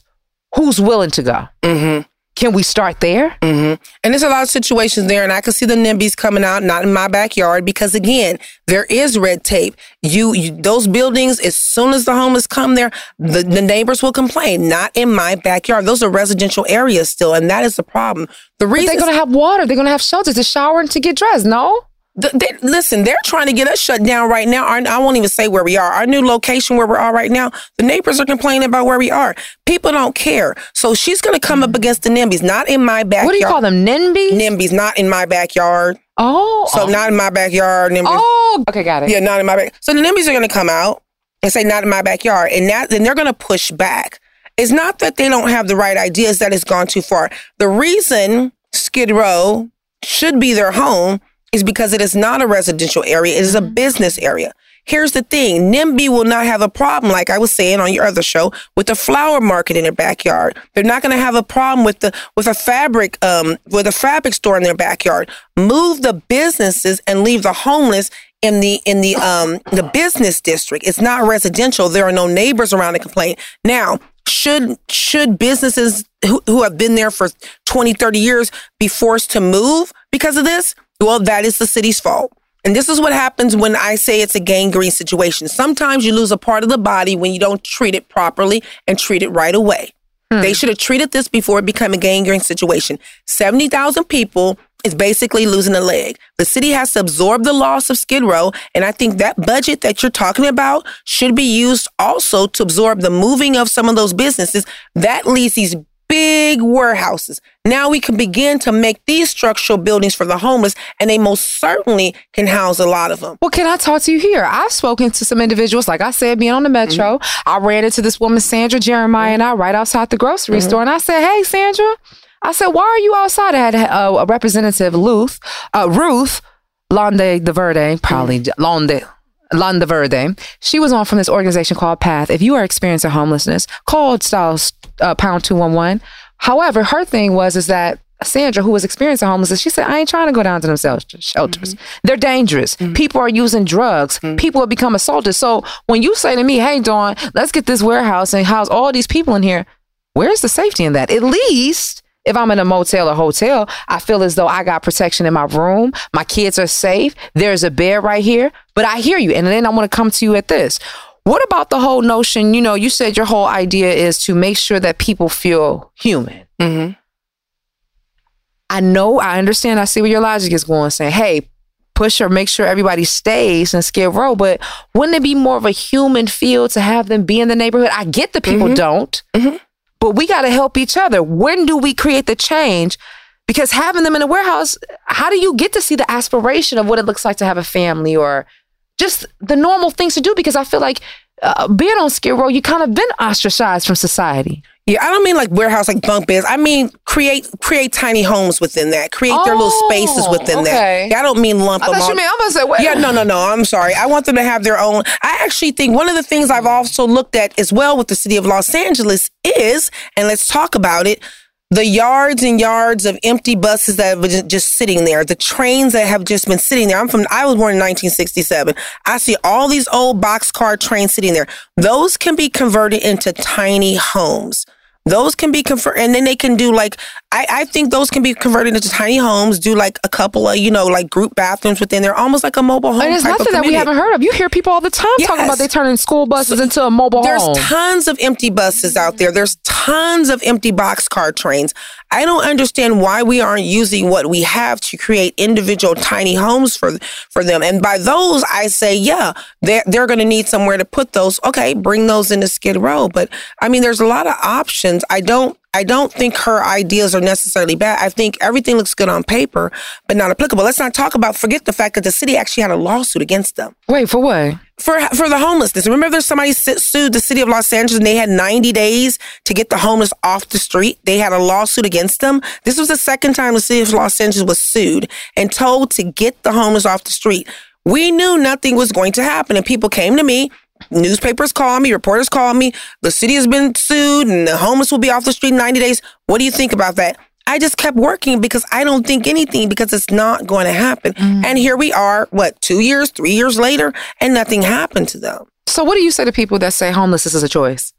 [SPEAKER 2] who's willing to go?
[SPEAKER 4] Mm-hmm.
[SPEAKER 2] Can we start there?
[SPEAKER 4] Mm-hmm. And there's a lot of situations there, and I can see the NIMBYs coming out, not in my backyard, because again, there is red tape. You, you those buildings, as soon as the homeless come there, the, the neighbors will complain. Not in my backyard. Those are residential areas still, and that is the problem. The reason
[SPEAKER 2] they're going to have water. They're going to have shelters to shower and to get dressed. No?
[SPEAKER 4] Th- they, listen, they're trying to get us shut down right now. Our, I won't even say where we are. Our new location where we are right now, the neighbors are complaining about where we are. People don't care. So she's going to come up mm-hmm. against the NIMBYs, not in my backyard.
[SPEAKER 2] What do you call them? NIMBYs?
[SPEAKER 4] NIMBYs, not in my backyard.
[SPEAKER 2] Oh.
[SPEAKER 4] So oh. not in my backyard. NIMBYs.
[SPEAKER 2] Oh, okay, got it.
[SPEAKER 4] Yeah, not in my back. So the NIMBYs are going to come out and say, not in my backyard. And that, then they're going to push back. It's not that they don't have the right ideas, that it's gone too far. The reason Skid Row should be their home is because it is not a residential area, it is a business area. Here's the thing NIMBY will not have a problem, like I was saying on your other show, with the flower market in their backyard. They're not going to have a problem with the with a fabric um with a fabric store in their backyard. Move the businesses and leave the homeless in the in the um the business district. It's not residential. There are no neighbors around to complain. Now, should should businesses who, who have been there for 20, 30 years be forced to move because of this? Well, that is the city's fault. And this is what happens when I say it's a gangrene situation. Sometimes you lose a part of the body when you don't treat it properly and treat it right away. Hmm. They should have treated this before it became a gangrene situation. 70,000 people is basically losing a leg. The city has to absorb the loss of Skid Row. And I think that budget that you're talking about should be used also to absorb the moving of some of those businesses. That leaves these big warehouses. Now we can begin to make these structural buildings for the homeless, and they most certainly can house a lot of them.
[SPEAKER 2] Well, can I talk to you here? I've spoken to some individuals, like I said, being on the metro. I ran into this woman, Sandra Jeremiah, and I right outside the grocery store. And I said, Hey, Sandra, I said, Why are you outside? I had uh, a representative, Ruth, uh, Ruth Londe de Verde, probably Londe. Londa Verde. She was on from this organization called Path. If you are experiencing homelessness, call Styles uh, pound 211. However, her thing was is that Sandra, who was experiencing homelessness, she said, I ain't trying to go down to them shelters. Mm-hmm. They're dangerous. Mm-hmm. People are using drugs. Mm-hmm. People have become assaulted. So when you say to me, hey, Dawn, let's get this warehouse and house all these people in here, where's the safety in that? At least if I'm in a motel or hotel, I feel as though I got protection in my room. My kids are safe. There's a bed right here. But I hear you. And then I want to come to you at this. What about the whole notion? You know, you said your whole idea is to make sure that people feel human.
[SPEAKER 4] Mm-hmm.
[SPEAKER 2] I know, I understand, I see where your logic is going, saying, hey, push or make sure everybody stays in Skid Row, but wouldn't it be more of a human feel to have them be in the neighborhood? I get the people don't, but we got to help each other. When do we create the change? Because having them in a warehouse, how do you get to see the aspiration of what it looks like to have a family or just the normal things to do? Because I feel like uh, being on Skid Row, you kind of been ostracized from society.
[SPEAKER 4] Yeah, I don't mean like warehouse, like bunk beds. I mean create create tiny homes within that. Create their little spaces within
[SPEAKER 2] okay.
[SPEAKER 4] that. Yeah, I don't mean lump
[SPEAKER 2] I
[SPEAKER 4] them
[SPEAKER 2] thought you
[SPEAKER 4] all.
[SPEAKER 2] meant- I'm gonna say, wait.
[SPEAKER 4] Yeah, no, no, no. I'm sorry. I want them to have their own. I actually think one of the things I've also looked at as well with the city of Los Angeles is, and let's talk about it. The yards and yards of empty buses that were ju- just sitting there, the trains that have just been sitting there. I'm from, I was born in 1967. I see all these old boxcar trains sitting there. Those can be converted into tiny homes. Those can be converted, and then they can do like I, I think those can be converted into tiny homes. Do like a couple of you know like group bathrooms within there, almost like a mobile home.
[SPEAKER 2] And it's nothing that we haven't heard of. You hear people all the time talking about they turning school buses into a mobile
[SPEAKER 4] There's
[SPEAKER 2] home.
[SPEAKER 4] tons of empty buses out there. There's tons of empty boxcar trains. I don't understand why we aren't using what we have to create individual tiny homes for for them. And by those, I say, yeah, they're they're going to need somewhere to put those. Okay, bring those into Skid Row. But I mean, there's a lot of options. I don't. I don't think her ideas are necessarily bad. I think everything looks good on paper, but not applicable. Let's not talk about forget the fact that the city actually had a lawsuit against them
[SPEAKER 2] Wait, for what?
[SPEAKER 4] For for the homelessness. Remember, there's somebody sued the city of Los Angeles, and they had 90 days to get the homeless off the street. They had a lawsuit against them. This was the second time the city of Los Angeles was sued and told to get the homeless off the street. We knew nothing was going to happen, and people came to me. Newspapers call me, reporters call me. The city has been sued, and the homeless will be off the street in 90 days. What do you think about that? I just kept working because I don't think anything because it's not going to happen. And here we are, what, two years, three years later, and nothing happened to them.
[SPEAKER 2] So, what do you say to people that say homelessness is a choice?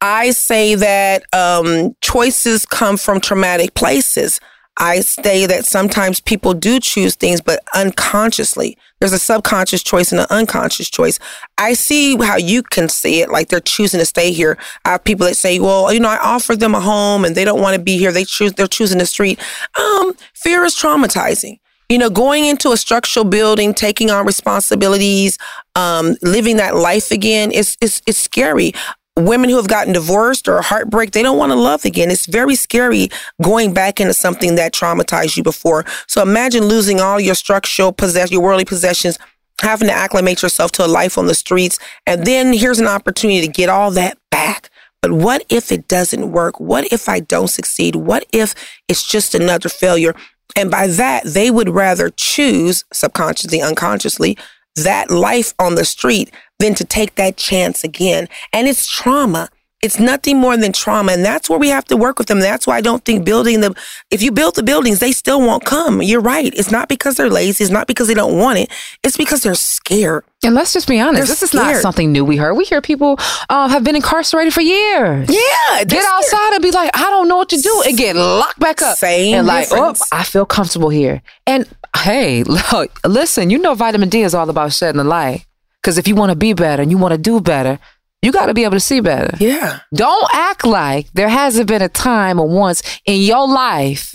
[SPEAKER 4] I say that um, choices come from traumatic places. I say that sometimes people do choose things, but unconsciously. There's a subconscious choice and an unconscious choice. I see how you can see it, like they're choosing to stay here. I have people that say, "Well, you know, I offered them a home and they don't want to be here. They choose. They're choosing the street." Um, fear is traumatizing. You know, going into a structural building, taking on responsibilities, um, living that life again, is is it's scary women who have gotten divorced or heartbreak, they don't want to love again. It's very scary going back into something that traumatized you before. So imagine losing all your structural possessions, your worldly possessions, having to acclimate yourself to a life on the streets. And then here's an opportunity to get all that back. But what if it doesn't work? What if I don't succeed? What if it's just another failure? And by that, they would rather choose subconsciously, unconsciously, that life on the street than to take that chance again. And it's trauma. It's nothing more than trauma. And that's where we have to work with them. That's why I don't think building the, if you build the buildings, they still won't come. You're right. It's not because they're lazy. It's not because they don't want it. It's because they're scared.
[SPEAKER 2] And let's just be honest,
[SPEAKER 4] They're
[SPEAKER 2] this is not something new we heard. We hear people uh, have been incarcerated for years.
[SPEAKER 4] Yeah.
[SPEAKER 2] Get outside and be like, I don't know what to do, and get locked back up.
[SPEAKER 4] Same
[SPEAKER 2] and like, oh. I feel comfortable here. And hey, [laughs] look, listen, you know, vitamin D is all about shedding the light. Because if you want to be better and you want to do better, you got to be able to see better.
[SPEAKER 4] Yeah.
[SPEAKER 2] Don't act like there hasn't been a time or once in your life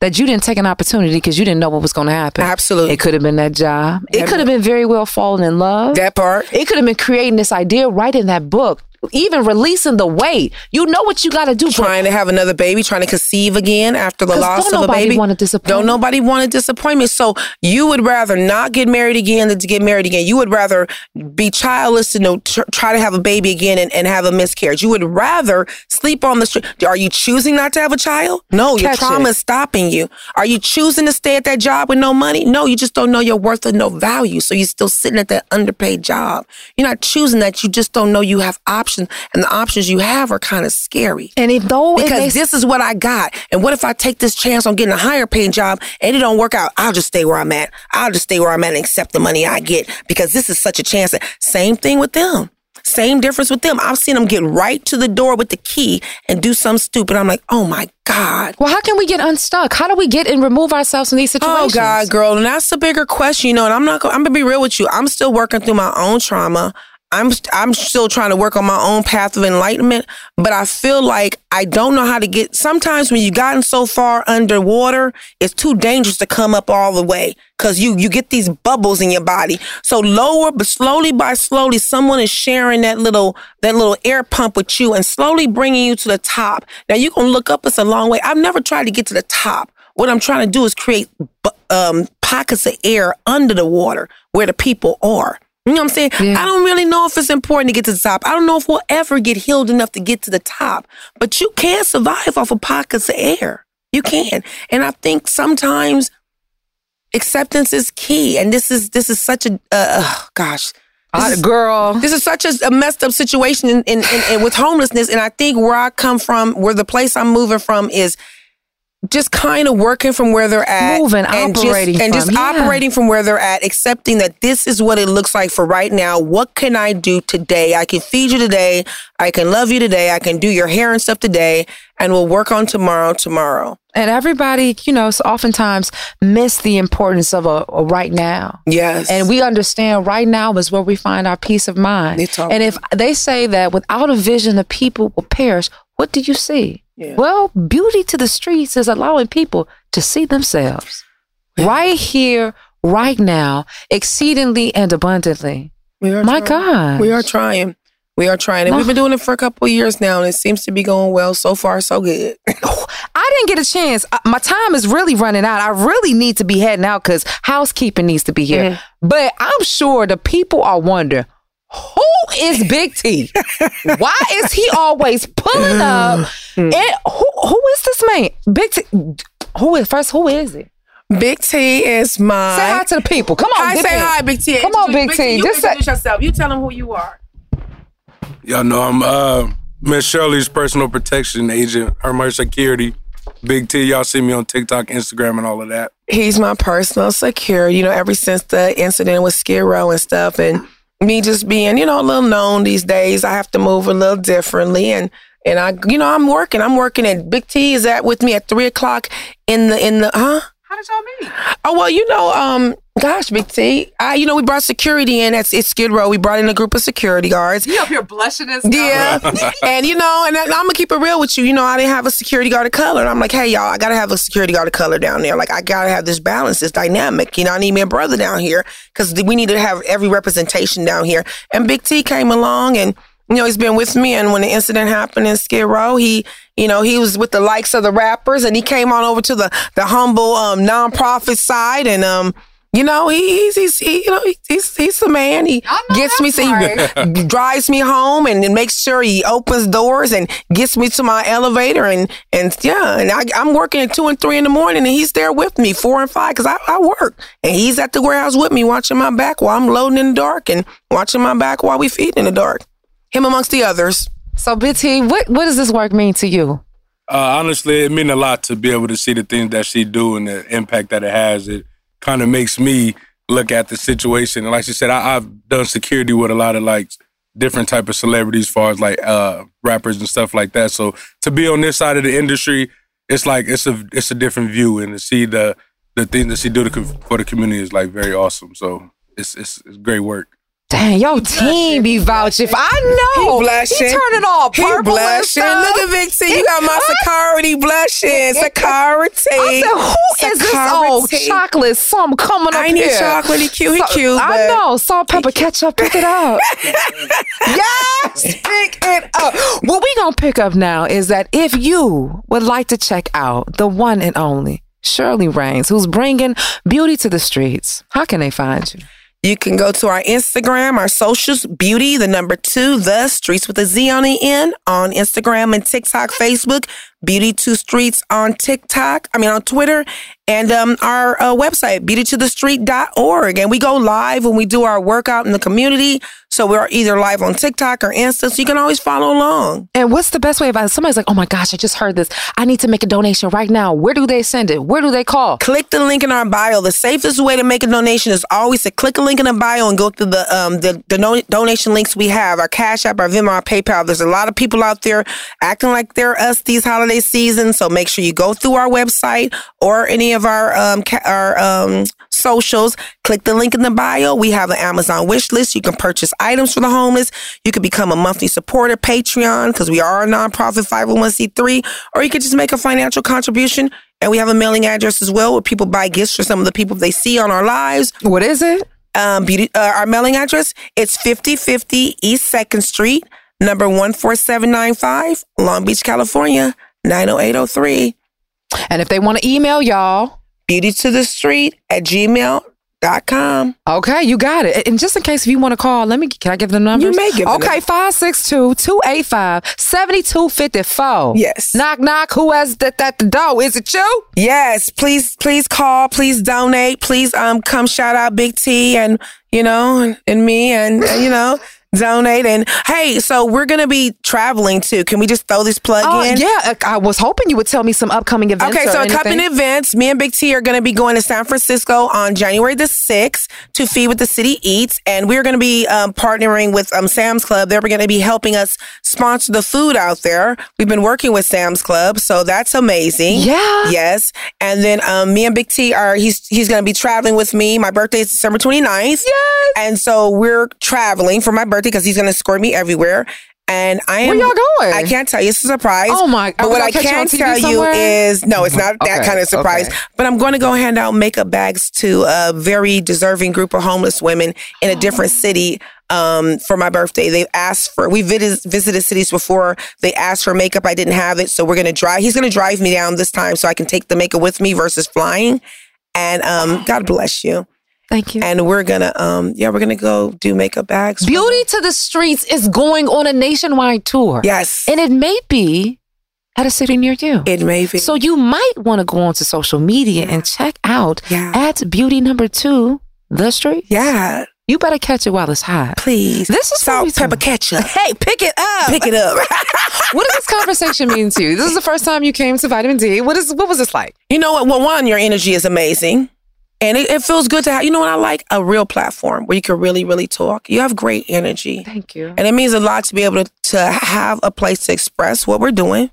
[SPEAKER 2] that you didn't take an opportunity because you didn't know what was going to happen.
[SPEAKER 4] Absolutely.
[SPEAKER 2] It could have been that job. It could have been very well falling in love.
[SPEAKER 4] That part.
[SPEAKER 2] It could have been creating this idea, writing that book, even releasing the weight. You know what you got to do.
[SPEAKER 4] Trying to have another baby, trying to conceive again after the loss of a
[SPEAKER 2] nobody
[SPEAKER 4] baby.
[SPEAKER 2] want a disappointment.
[SPEAKER 4] Don't nobody want a disappointment. So you would rather not get married again than to get married again. You would rather be childless and you know, tr- try to have a baby again and, and have a miscarriage. You would rather sleep on the street. Are you choosing not to have a child? No, your trauma
[SPEAKER 2] it.
[SPEAKER 4] is stopping you. Are you choosing to stay at that job with no money? No, you just don't know your worth or no value. So you're still sitting at that underpaid job. You're not choosing that. You just don't know you have options. And the options you have are kind of scary.
[SPEAKER 2] And if though
[SPEAKER 4] Because
[SPEAKER 2] makes-
[SPEAKER 4] this is what I got. And what if I take this chance on getting a higher paying job and it don't work out? I'll just stay where I'm at. I'll just stay where I'm at and accept the money I get because this is such a chance. Same thing with them. Same difference with them. I've seen them get right to the door with the key and do something stupid. I'm like, oh my God.
[SPEAKER 2] well, how can we get unstuck? How do we get and remove ourselves from these situations? Oh?
[SPEAKER 4] God, girl, and that's the bigger question, you know. And I'm not. Gonna, I'm gonna be real with you. I'm still working through my own trauma. I'm I'm still trying to work on my own path of enlightenment, but I feel like I don't know how to get. Sometimes when you've gotten so far underwater, it's too dangerous to come up all the way because you you get these bubbles in your body. So lower, but slowly by slowly, someone is sharing that little that little air pump with you and slowly bringing you to the top. Now you can look up; it's a long way. I've never tried to get to the top. What I'm trying to do is create um, pockets of air under the water where the people are. You know what I'm saying? Yeah. I don't really know if it's important to get to the top. I don't know if we'll ever get healed enough to get to the top, but you can survive off of pockets of air. You can. And I think sometimes acceptance is key. And this is, this is such a, uh, gosh,
[SPEAKER 2] uh, girl.
[SPEAKER 4] This is such a, a messed up situation in, in, in, in, with homelessness. And I think where I come from, where the place I'm moving from is just kind of working from where they're at,
[SPEAKER 2] moving, and operating,
[SPEAKER 4] just, and
[SPEAKER 2] from,
[SPEAKER 4] just
[SPEAKER 2] yeah.
[SPEAKER 4] operating from where they're at, accepting that this is what it looks like for right now. What can I do today? I can feed you today. I can love you today. I can do your hair and stuff today, and we'll work on tomorrow. Tomorrow.
[SPEAKER 2] And everybody, you know, so oftentimes miss the importance of a, a, right now.
[SPEAKER 4] Yes.
[SPEAKER 2] And we understand right now is where we find our peace of mind. And if they say that without a vision, the people will perish, what do you see? Yeah. Well, beauty to the streets is allowing people to see themselves right here, right now, exceedingly and abundantly.
[SPEAKER 4] We are
[SPEAKER 2] My. God.
[SPEAKER 4] We are trying. We are trying. And we've been doing it for a couple of years now, and it seems to be going well. So far, so good. [laughs]
[SPEAKER 2] I didn't get a chance. My time is really running out. I really need to be heading out because housekeeping needs to be here. Mm. But I'm sure the people are wondering, who is Big T? Why is he always pulling up? and who who is this man? Big T. Who is first? Who is it?
[SPEAKER 4] Big T is my.
[SPEAKER 2] Say hi to the people. Come on,
[SPEAKER 4] I say
[SPEAKER 2] T.
[SPEAKER 4] hi, Big T.
[SPEAKER 2] Come on, Big,
[SPEAKER 4] Big
[SPEAKER 2] T.
[SPEAKER 4] You
[SPEAKER 2] Just
[SPEAKER 4] introduce
[SPEAKER 2] say-
[SPEAKER 4] yourself. You tell them who you are.
[SPEAKER 10] Y'all know I'm uh Miss Shirley's personal protection agent, or my security. Big T, y'all see me on TikTok, Instagram, and all of that.
[SPEAKER 4] He's my personal security. You know, ever since the incident with Skid Row and stuff, and me just being, you know, a little known these days, I have to move a little differently, and and I, you know, I'm working. I'm working, and Big T is at with me at three o'clock in the in the huh.
[SPEAKER 2] How did y'all meet?
[SPEAKER 4] Oh well, you know, um, gosh, Big T, I, you know, we brought security in at, at Skid Row. We brought in a group of security guards.
[SPEAKER 2] You up here blushing stuff.
[SPEAKER 4] Yeah, [laughs] and you know, and I, I'm gonna keep it real with you. You know, I didn't have a security guard of color. And I'm like, hey, y'all, I gotta have a security guard of color down there. Like, I gotta have this balance, this dynamic. You know, I need me a brother down here because we need to have every representation down here. And Big T came along and. You know, he's been with me, and when the incident happened in Skid Row, he, you know, he was with the likes of the rappers, and he came on over to the the humble um, nonprofit side, and um, you know, he, he's he's he, you know he's he's the man. He gets me, so he [laughs] drives me home, and then makes sure he opens doors and gets me to my elevator, and and yeah, and I, I'm working at two and three in the morning, and he's there with me four and five because I, I work, and he's at the warehouse with me watching my back while I'm loading in the dark and watching my back while we feed in the dark. Him amongst the others.
[SPEAKER 2] So, Big T, what what does this work mean to you?
[SPEAKER 10] Uh, honestly, it means a lot to be able to see the things that she do and the impact that it has. It kind of makes me look at the situation. And like she said, I, I've done security with a lot of like different type of celebrities, as far as like uh, rappers and stuff like that. So to be on this side of the industry, it's like it's a it's a different view, and to see the the things that she do to, for the community is like very awesome. So it's it's, it's great work.
[SPEAKER 2] Dang, yo, team be vouching. For, I know.
[SPEAKER 4] He blushing.
[SPEAKER 2] He turning all
[SPEAKER 4] He
[SPEAKER 2] purple and
[SPEAKER 4] blushing.
[SPEAKER 2] stuff.
[SPEAKER 4] Look at Big T. You got my security blushing. Security. [laughs]
[SPEAKER 2] I said, who is this old chocolate Some coming up
[SPEAKER 4] I ain't
[SPEAKER 2] here?
[SPEAKER 4] need chocolate. He cute. He
[SPEAKER 2] So-
[SPEAKER 4] cute.
[SPEAKER 2] I know. Salt, pepper, ketchup. Pick it up. [laughs] yes, pick it up. What we gonna pick up now is that if you would like to check out the one and only Shirley Raines, who's bringing beauty to the streets, how can they find you?
[SPEAKER 4] You can go to our Instagram, our socials, beauty, the number two, the streets with a Z on the end on Instagram and TikTok, Facebook, beauty two streets on TikTok, I mean on Twitter, and um, our uh, website, beautytothestreet.org. And we go live when we do our workout in the community. So we're either live on TikTok or Insta, so you can always follow along.
[SPEAKER 2] And what's the best way about it? Somebody's like, oh my gosh, I just heard this. I need to make a donation right now. Where do they send it? Where do they call?
[SPEAKER 4] Click the link in our bio. The safest way to make a donation is always to click a link in the bio and go through the um the, the no- donation links we have. Our Cash App, our Venmo, our PayPal. There's a lot of people out there acting like they're us these holiday seasons. So make sure you go through our website or any of our um ca- our um socials. Click the link in the bio. We have an Amazon wish list. You can purchase items for the homeless. You can become a monthly supporter, Patreon, because we are a nonprofit 501c3, or you could just make a financial contribution. And we have a mailing address as well where people buy gifts for some of the people they see on our lives.
[SPEAKER 2] What is it?
[SPEAKER 4] Um, beauty, uh, our mailing address, it's 5050 East 2nd Street, number 14795, Long Beach, California, 90803.
[SPEAKER 2] And if they want to email y'all,
[SPEAKER 4] beauty to the street at gmail.com.
[SPEAKER 2] Okay, you got it. And just in case if you want to call, let me can I give the number?
[SPEAKER 4] You may give
[SPEAKER 2] Okay, 562-285-7254.
[SPEAKER 4] Yes.
[SPEAKER 2] Knock knock. Who has that at the door? Is it you?
[SPEAKER 4] Yes, please, please call, please donate, please um come shout out Big T and you know and, and me and, and, you know donate and hey, so we're gonna be traveling too. Can we just throw this plug
[SPEAKER 2] Oh,
[SPEAKER 4] in?
[SPEAKER 2] yeah. I was hoping you would tell me some upcoming events.
[SPEAKER 4] Okay, so a couple
[SPEAKER 2] anything.
[SPEAKER 4] of events. Me and Big T are going to be going to San Francisco on January the 6th to Feed with the City Eats. And we're going to be um, partnering with um, Sam's Club. They're going to be helping us sponsor the food out there. We've been working with Sam's Club, so that's amazing.
[SPEAKER 2] Yeah.
[SPEAKER 4] Yes. And then um, me and Big T are, he's, he's going to be traveling with me. My birthday is December 29th.
[SPEAKER 2] Yes.
[SPEAKER 4] And so we're traveling for my birthday because he's going to escort me everywhere. And I am.
[SPEAKER 2] Where y'all going?
[SPEAKER 4] I can't tell you. It's a surprise.
[SPEAKER 2] Oh, my-
[SPEAKER 4] But what I can tell you is no, it's not that
[SPEAKER 2] Okay,
[SPEAKER 4] kind of surprise.
[SPEAKER 2] okay.
[SPEAKER 4] But I'm going to go hand out makeup bags to a very deserving group of homeless women in a different city um, for my birthday. They've asked for. We visited, visited cities before. They asked for makeup. I didn't have it, so we're going to drive. He's going to drive me down this time so I can take the makeup with me versus flying. And um, God bless you.
[SPEAKER 2] Thank you.
[SPEAKER 4] And we're gonna, um, yeah, we're gonna go do makeup bags.
[SPEAKER 2] Beauty to the Streets is going on a nationwide tour.
[SPEAKER 4] Yes.
[SPEAKER 2] And it may be at a city near you.
[SPEAKER 4] It may be.
[SPEAKER 2] So you might want to go onto social media and check out
[SPEAKER 4] Yeah.
[SPEAKER 2] at Beauty Number Two, The Street.
[SPEAKER 4] Yeah,
[SPEAKER 2] You better catch it while it's hot.
[SPEAKER 4] please.
[SPEAKER 2] This is
[SPEAKER 4] salt, pepper, ketchup.
[SPEAKER 2] Hey, pick it up.
[SPEAKER 4] Pick it up. [laughs]
[SPEAKER 2] what does this conversation mean to you? This is the first time you came to Vitamin D. What is what was this like?
[SPEAKER 4] You know what? Well, one, your energy is amazing. And it, it feels good to have, you know what I like? A real platform where you can really, really talk. You have great energy.
[SPEAKER 2] Thank you.
[SPEAKER 4] And it means a lot to be able to, to have a place to express what we're doing.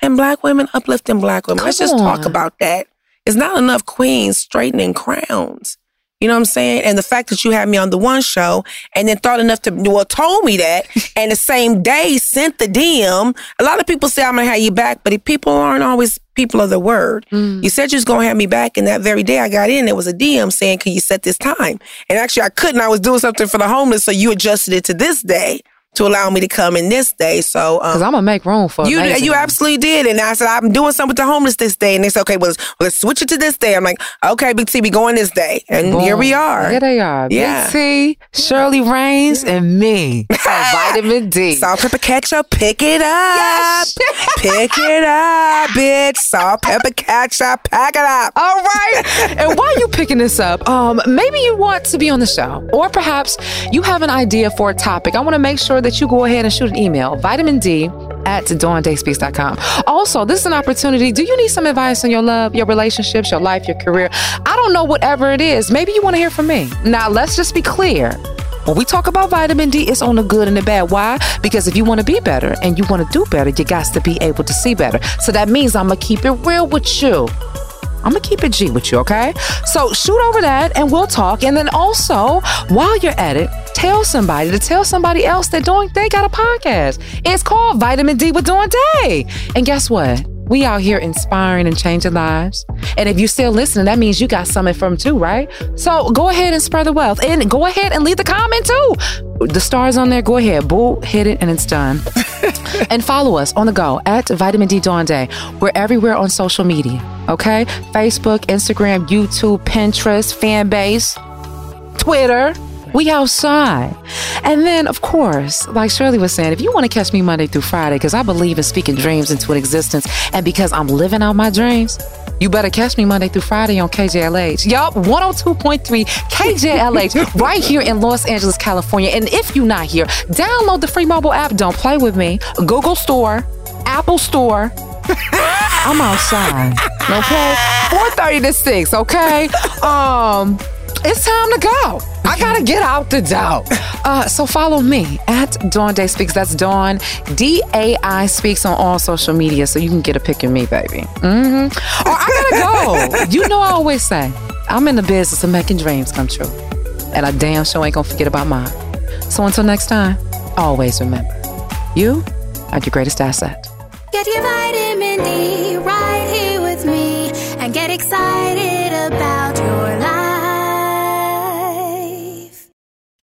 [SPEAKER 4] And black women uplifting black women. Let's just
[SPEAKER 2] Come
[SPEAKER 4] talk about that. It's not enough queens straightening crowns. You know what I'm saying? And the fact that you had me on the one show and then thought enough to, well, told me that, [laughs] and the same day sent the DM. A lot of people say I'm gonna have you back, but if people aren't always people of the word. Mm. You said you was gonna have me back, and that very day I got in, there was a DM saying, "Can you set this time?" And actually, I couldn't. I was doing something for the homeless, so you adjusted it to this day to allow me to come in this day. So, um,
[SPEAKER 2] Because I'm gonna make room for
[SPEAKER 4] you
[SPEAKER 2] amazing
[SPEAKER 4] you absolutely did, and I said I'm doing something with the homeless this day, and they said, okay, well let's, well, let's switch it to this day. I'm like, okay, Big T, we going this day, and here we are.
[SPEAKER 2] Here they are.
[SPEAKER 4] Yeah.
[SPEAKER 2] Big T, Shirley Raines, and me. [laughs] Vitamin D.
[SPEAKER 4] Salt, pepper, ketchup, pick it up, [laughs] pick it up, bitch. Salt, pepper, ketchup, pack it up.
[SPEAKER 2] All right. and while you picking this up, um, maybe you want to be on the show, or perhaps you have an idea for a topic. I want to make sure that you go ahead and shoot an email, vitamin D at dawndayspeaks.com. Also, this is an opportunity. Do you need some advice on your love, your relationships, your life, your career? I don't know, whatever it is. Maybe you want to hear from me. Now, let's just be clear. When we talk about vitamin D, it's on the good and the bad. Why? Because if you want to be better and you want to do better, you got to be able to see better. So that means I'm going to keep it real with you. I'm gonna keep it G with you, okay? So shoot over that and we'll talk. And then also, while you're at it, tell somebody to tell somebody else that doing they got a podcast. It's called Vitamin D with Dawn Day. And guess what? We out here inspiring and changing lives. And if you're still listening, that means you got something from too, right? So go ahead and spread the wealth. And go ahead and leave the comment too. The stars on there, go ahead, boo, hit it, and it's done. [laughs] and follow us on the go at Vitamin D Dawn Day. We're everywhere on social media, okay? Facebook, Instagram, YouTube, Pinterest, Fanbase, Twitter. We outside. And then, of course, like Shirley was saying, if you want to catch me Monday through Friday, because I believe in speaking dreams into an existence, and because I'm living out my dreams, you better catch me Monday through Friday on KJLH. Yup, 102.3 KJLH [laughs] right here in Los Angeles, California. And if you're not here, download the free mobile app. Don't play with me. Google Store, Apple Store. [laughs] I'm outside. Okay? [laughs] 4:30 to 6, okay? Um it's time to go. I gotta get out the door. Uh, so follow me at Dawn Day Speaks. That's Dawn D A I Speaks on all social media, so you can get a pic of me, baby. Mm-hmm. Or I gotta go. [laughs] You know I always say, I'm in the business of making dreams come true. And I damn sure ain't gonna forget about mine. So until next time, always remember, you are your greatest asset.
[SPEAKER 3] Get your vitamin D right here with me and get excited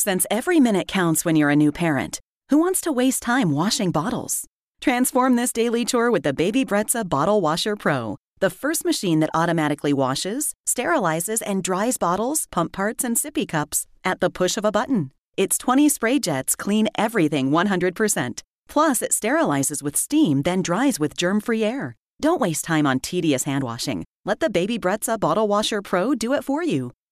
[SPEAKER 7] Since every minute counts when you're a new parent, who wants to waste time washing bottles? Transform this daily chore with the Baby Brezza Bottle Washer Pro, the first machine that automatically washes, sterilizes, and dries bottles, pump parts, and sippy cups at the push of a button. Its 20 spray jets clean everything 100%. Plus, it sterilizes with steam, then dries with germ free air. Don't waste time on tedious hand washing. Let the Baby Brezza Bottle Washer Pro do it for you.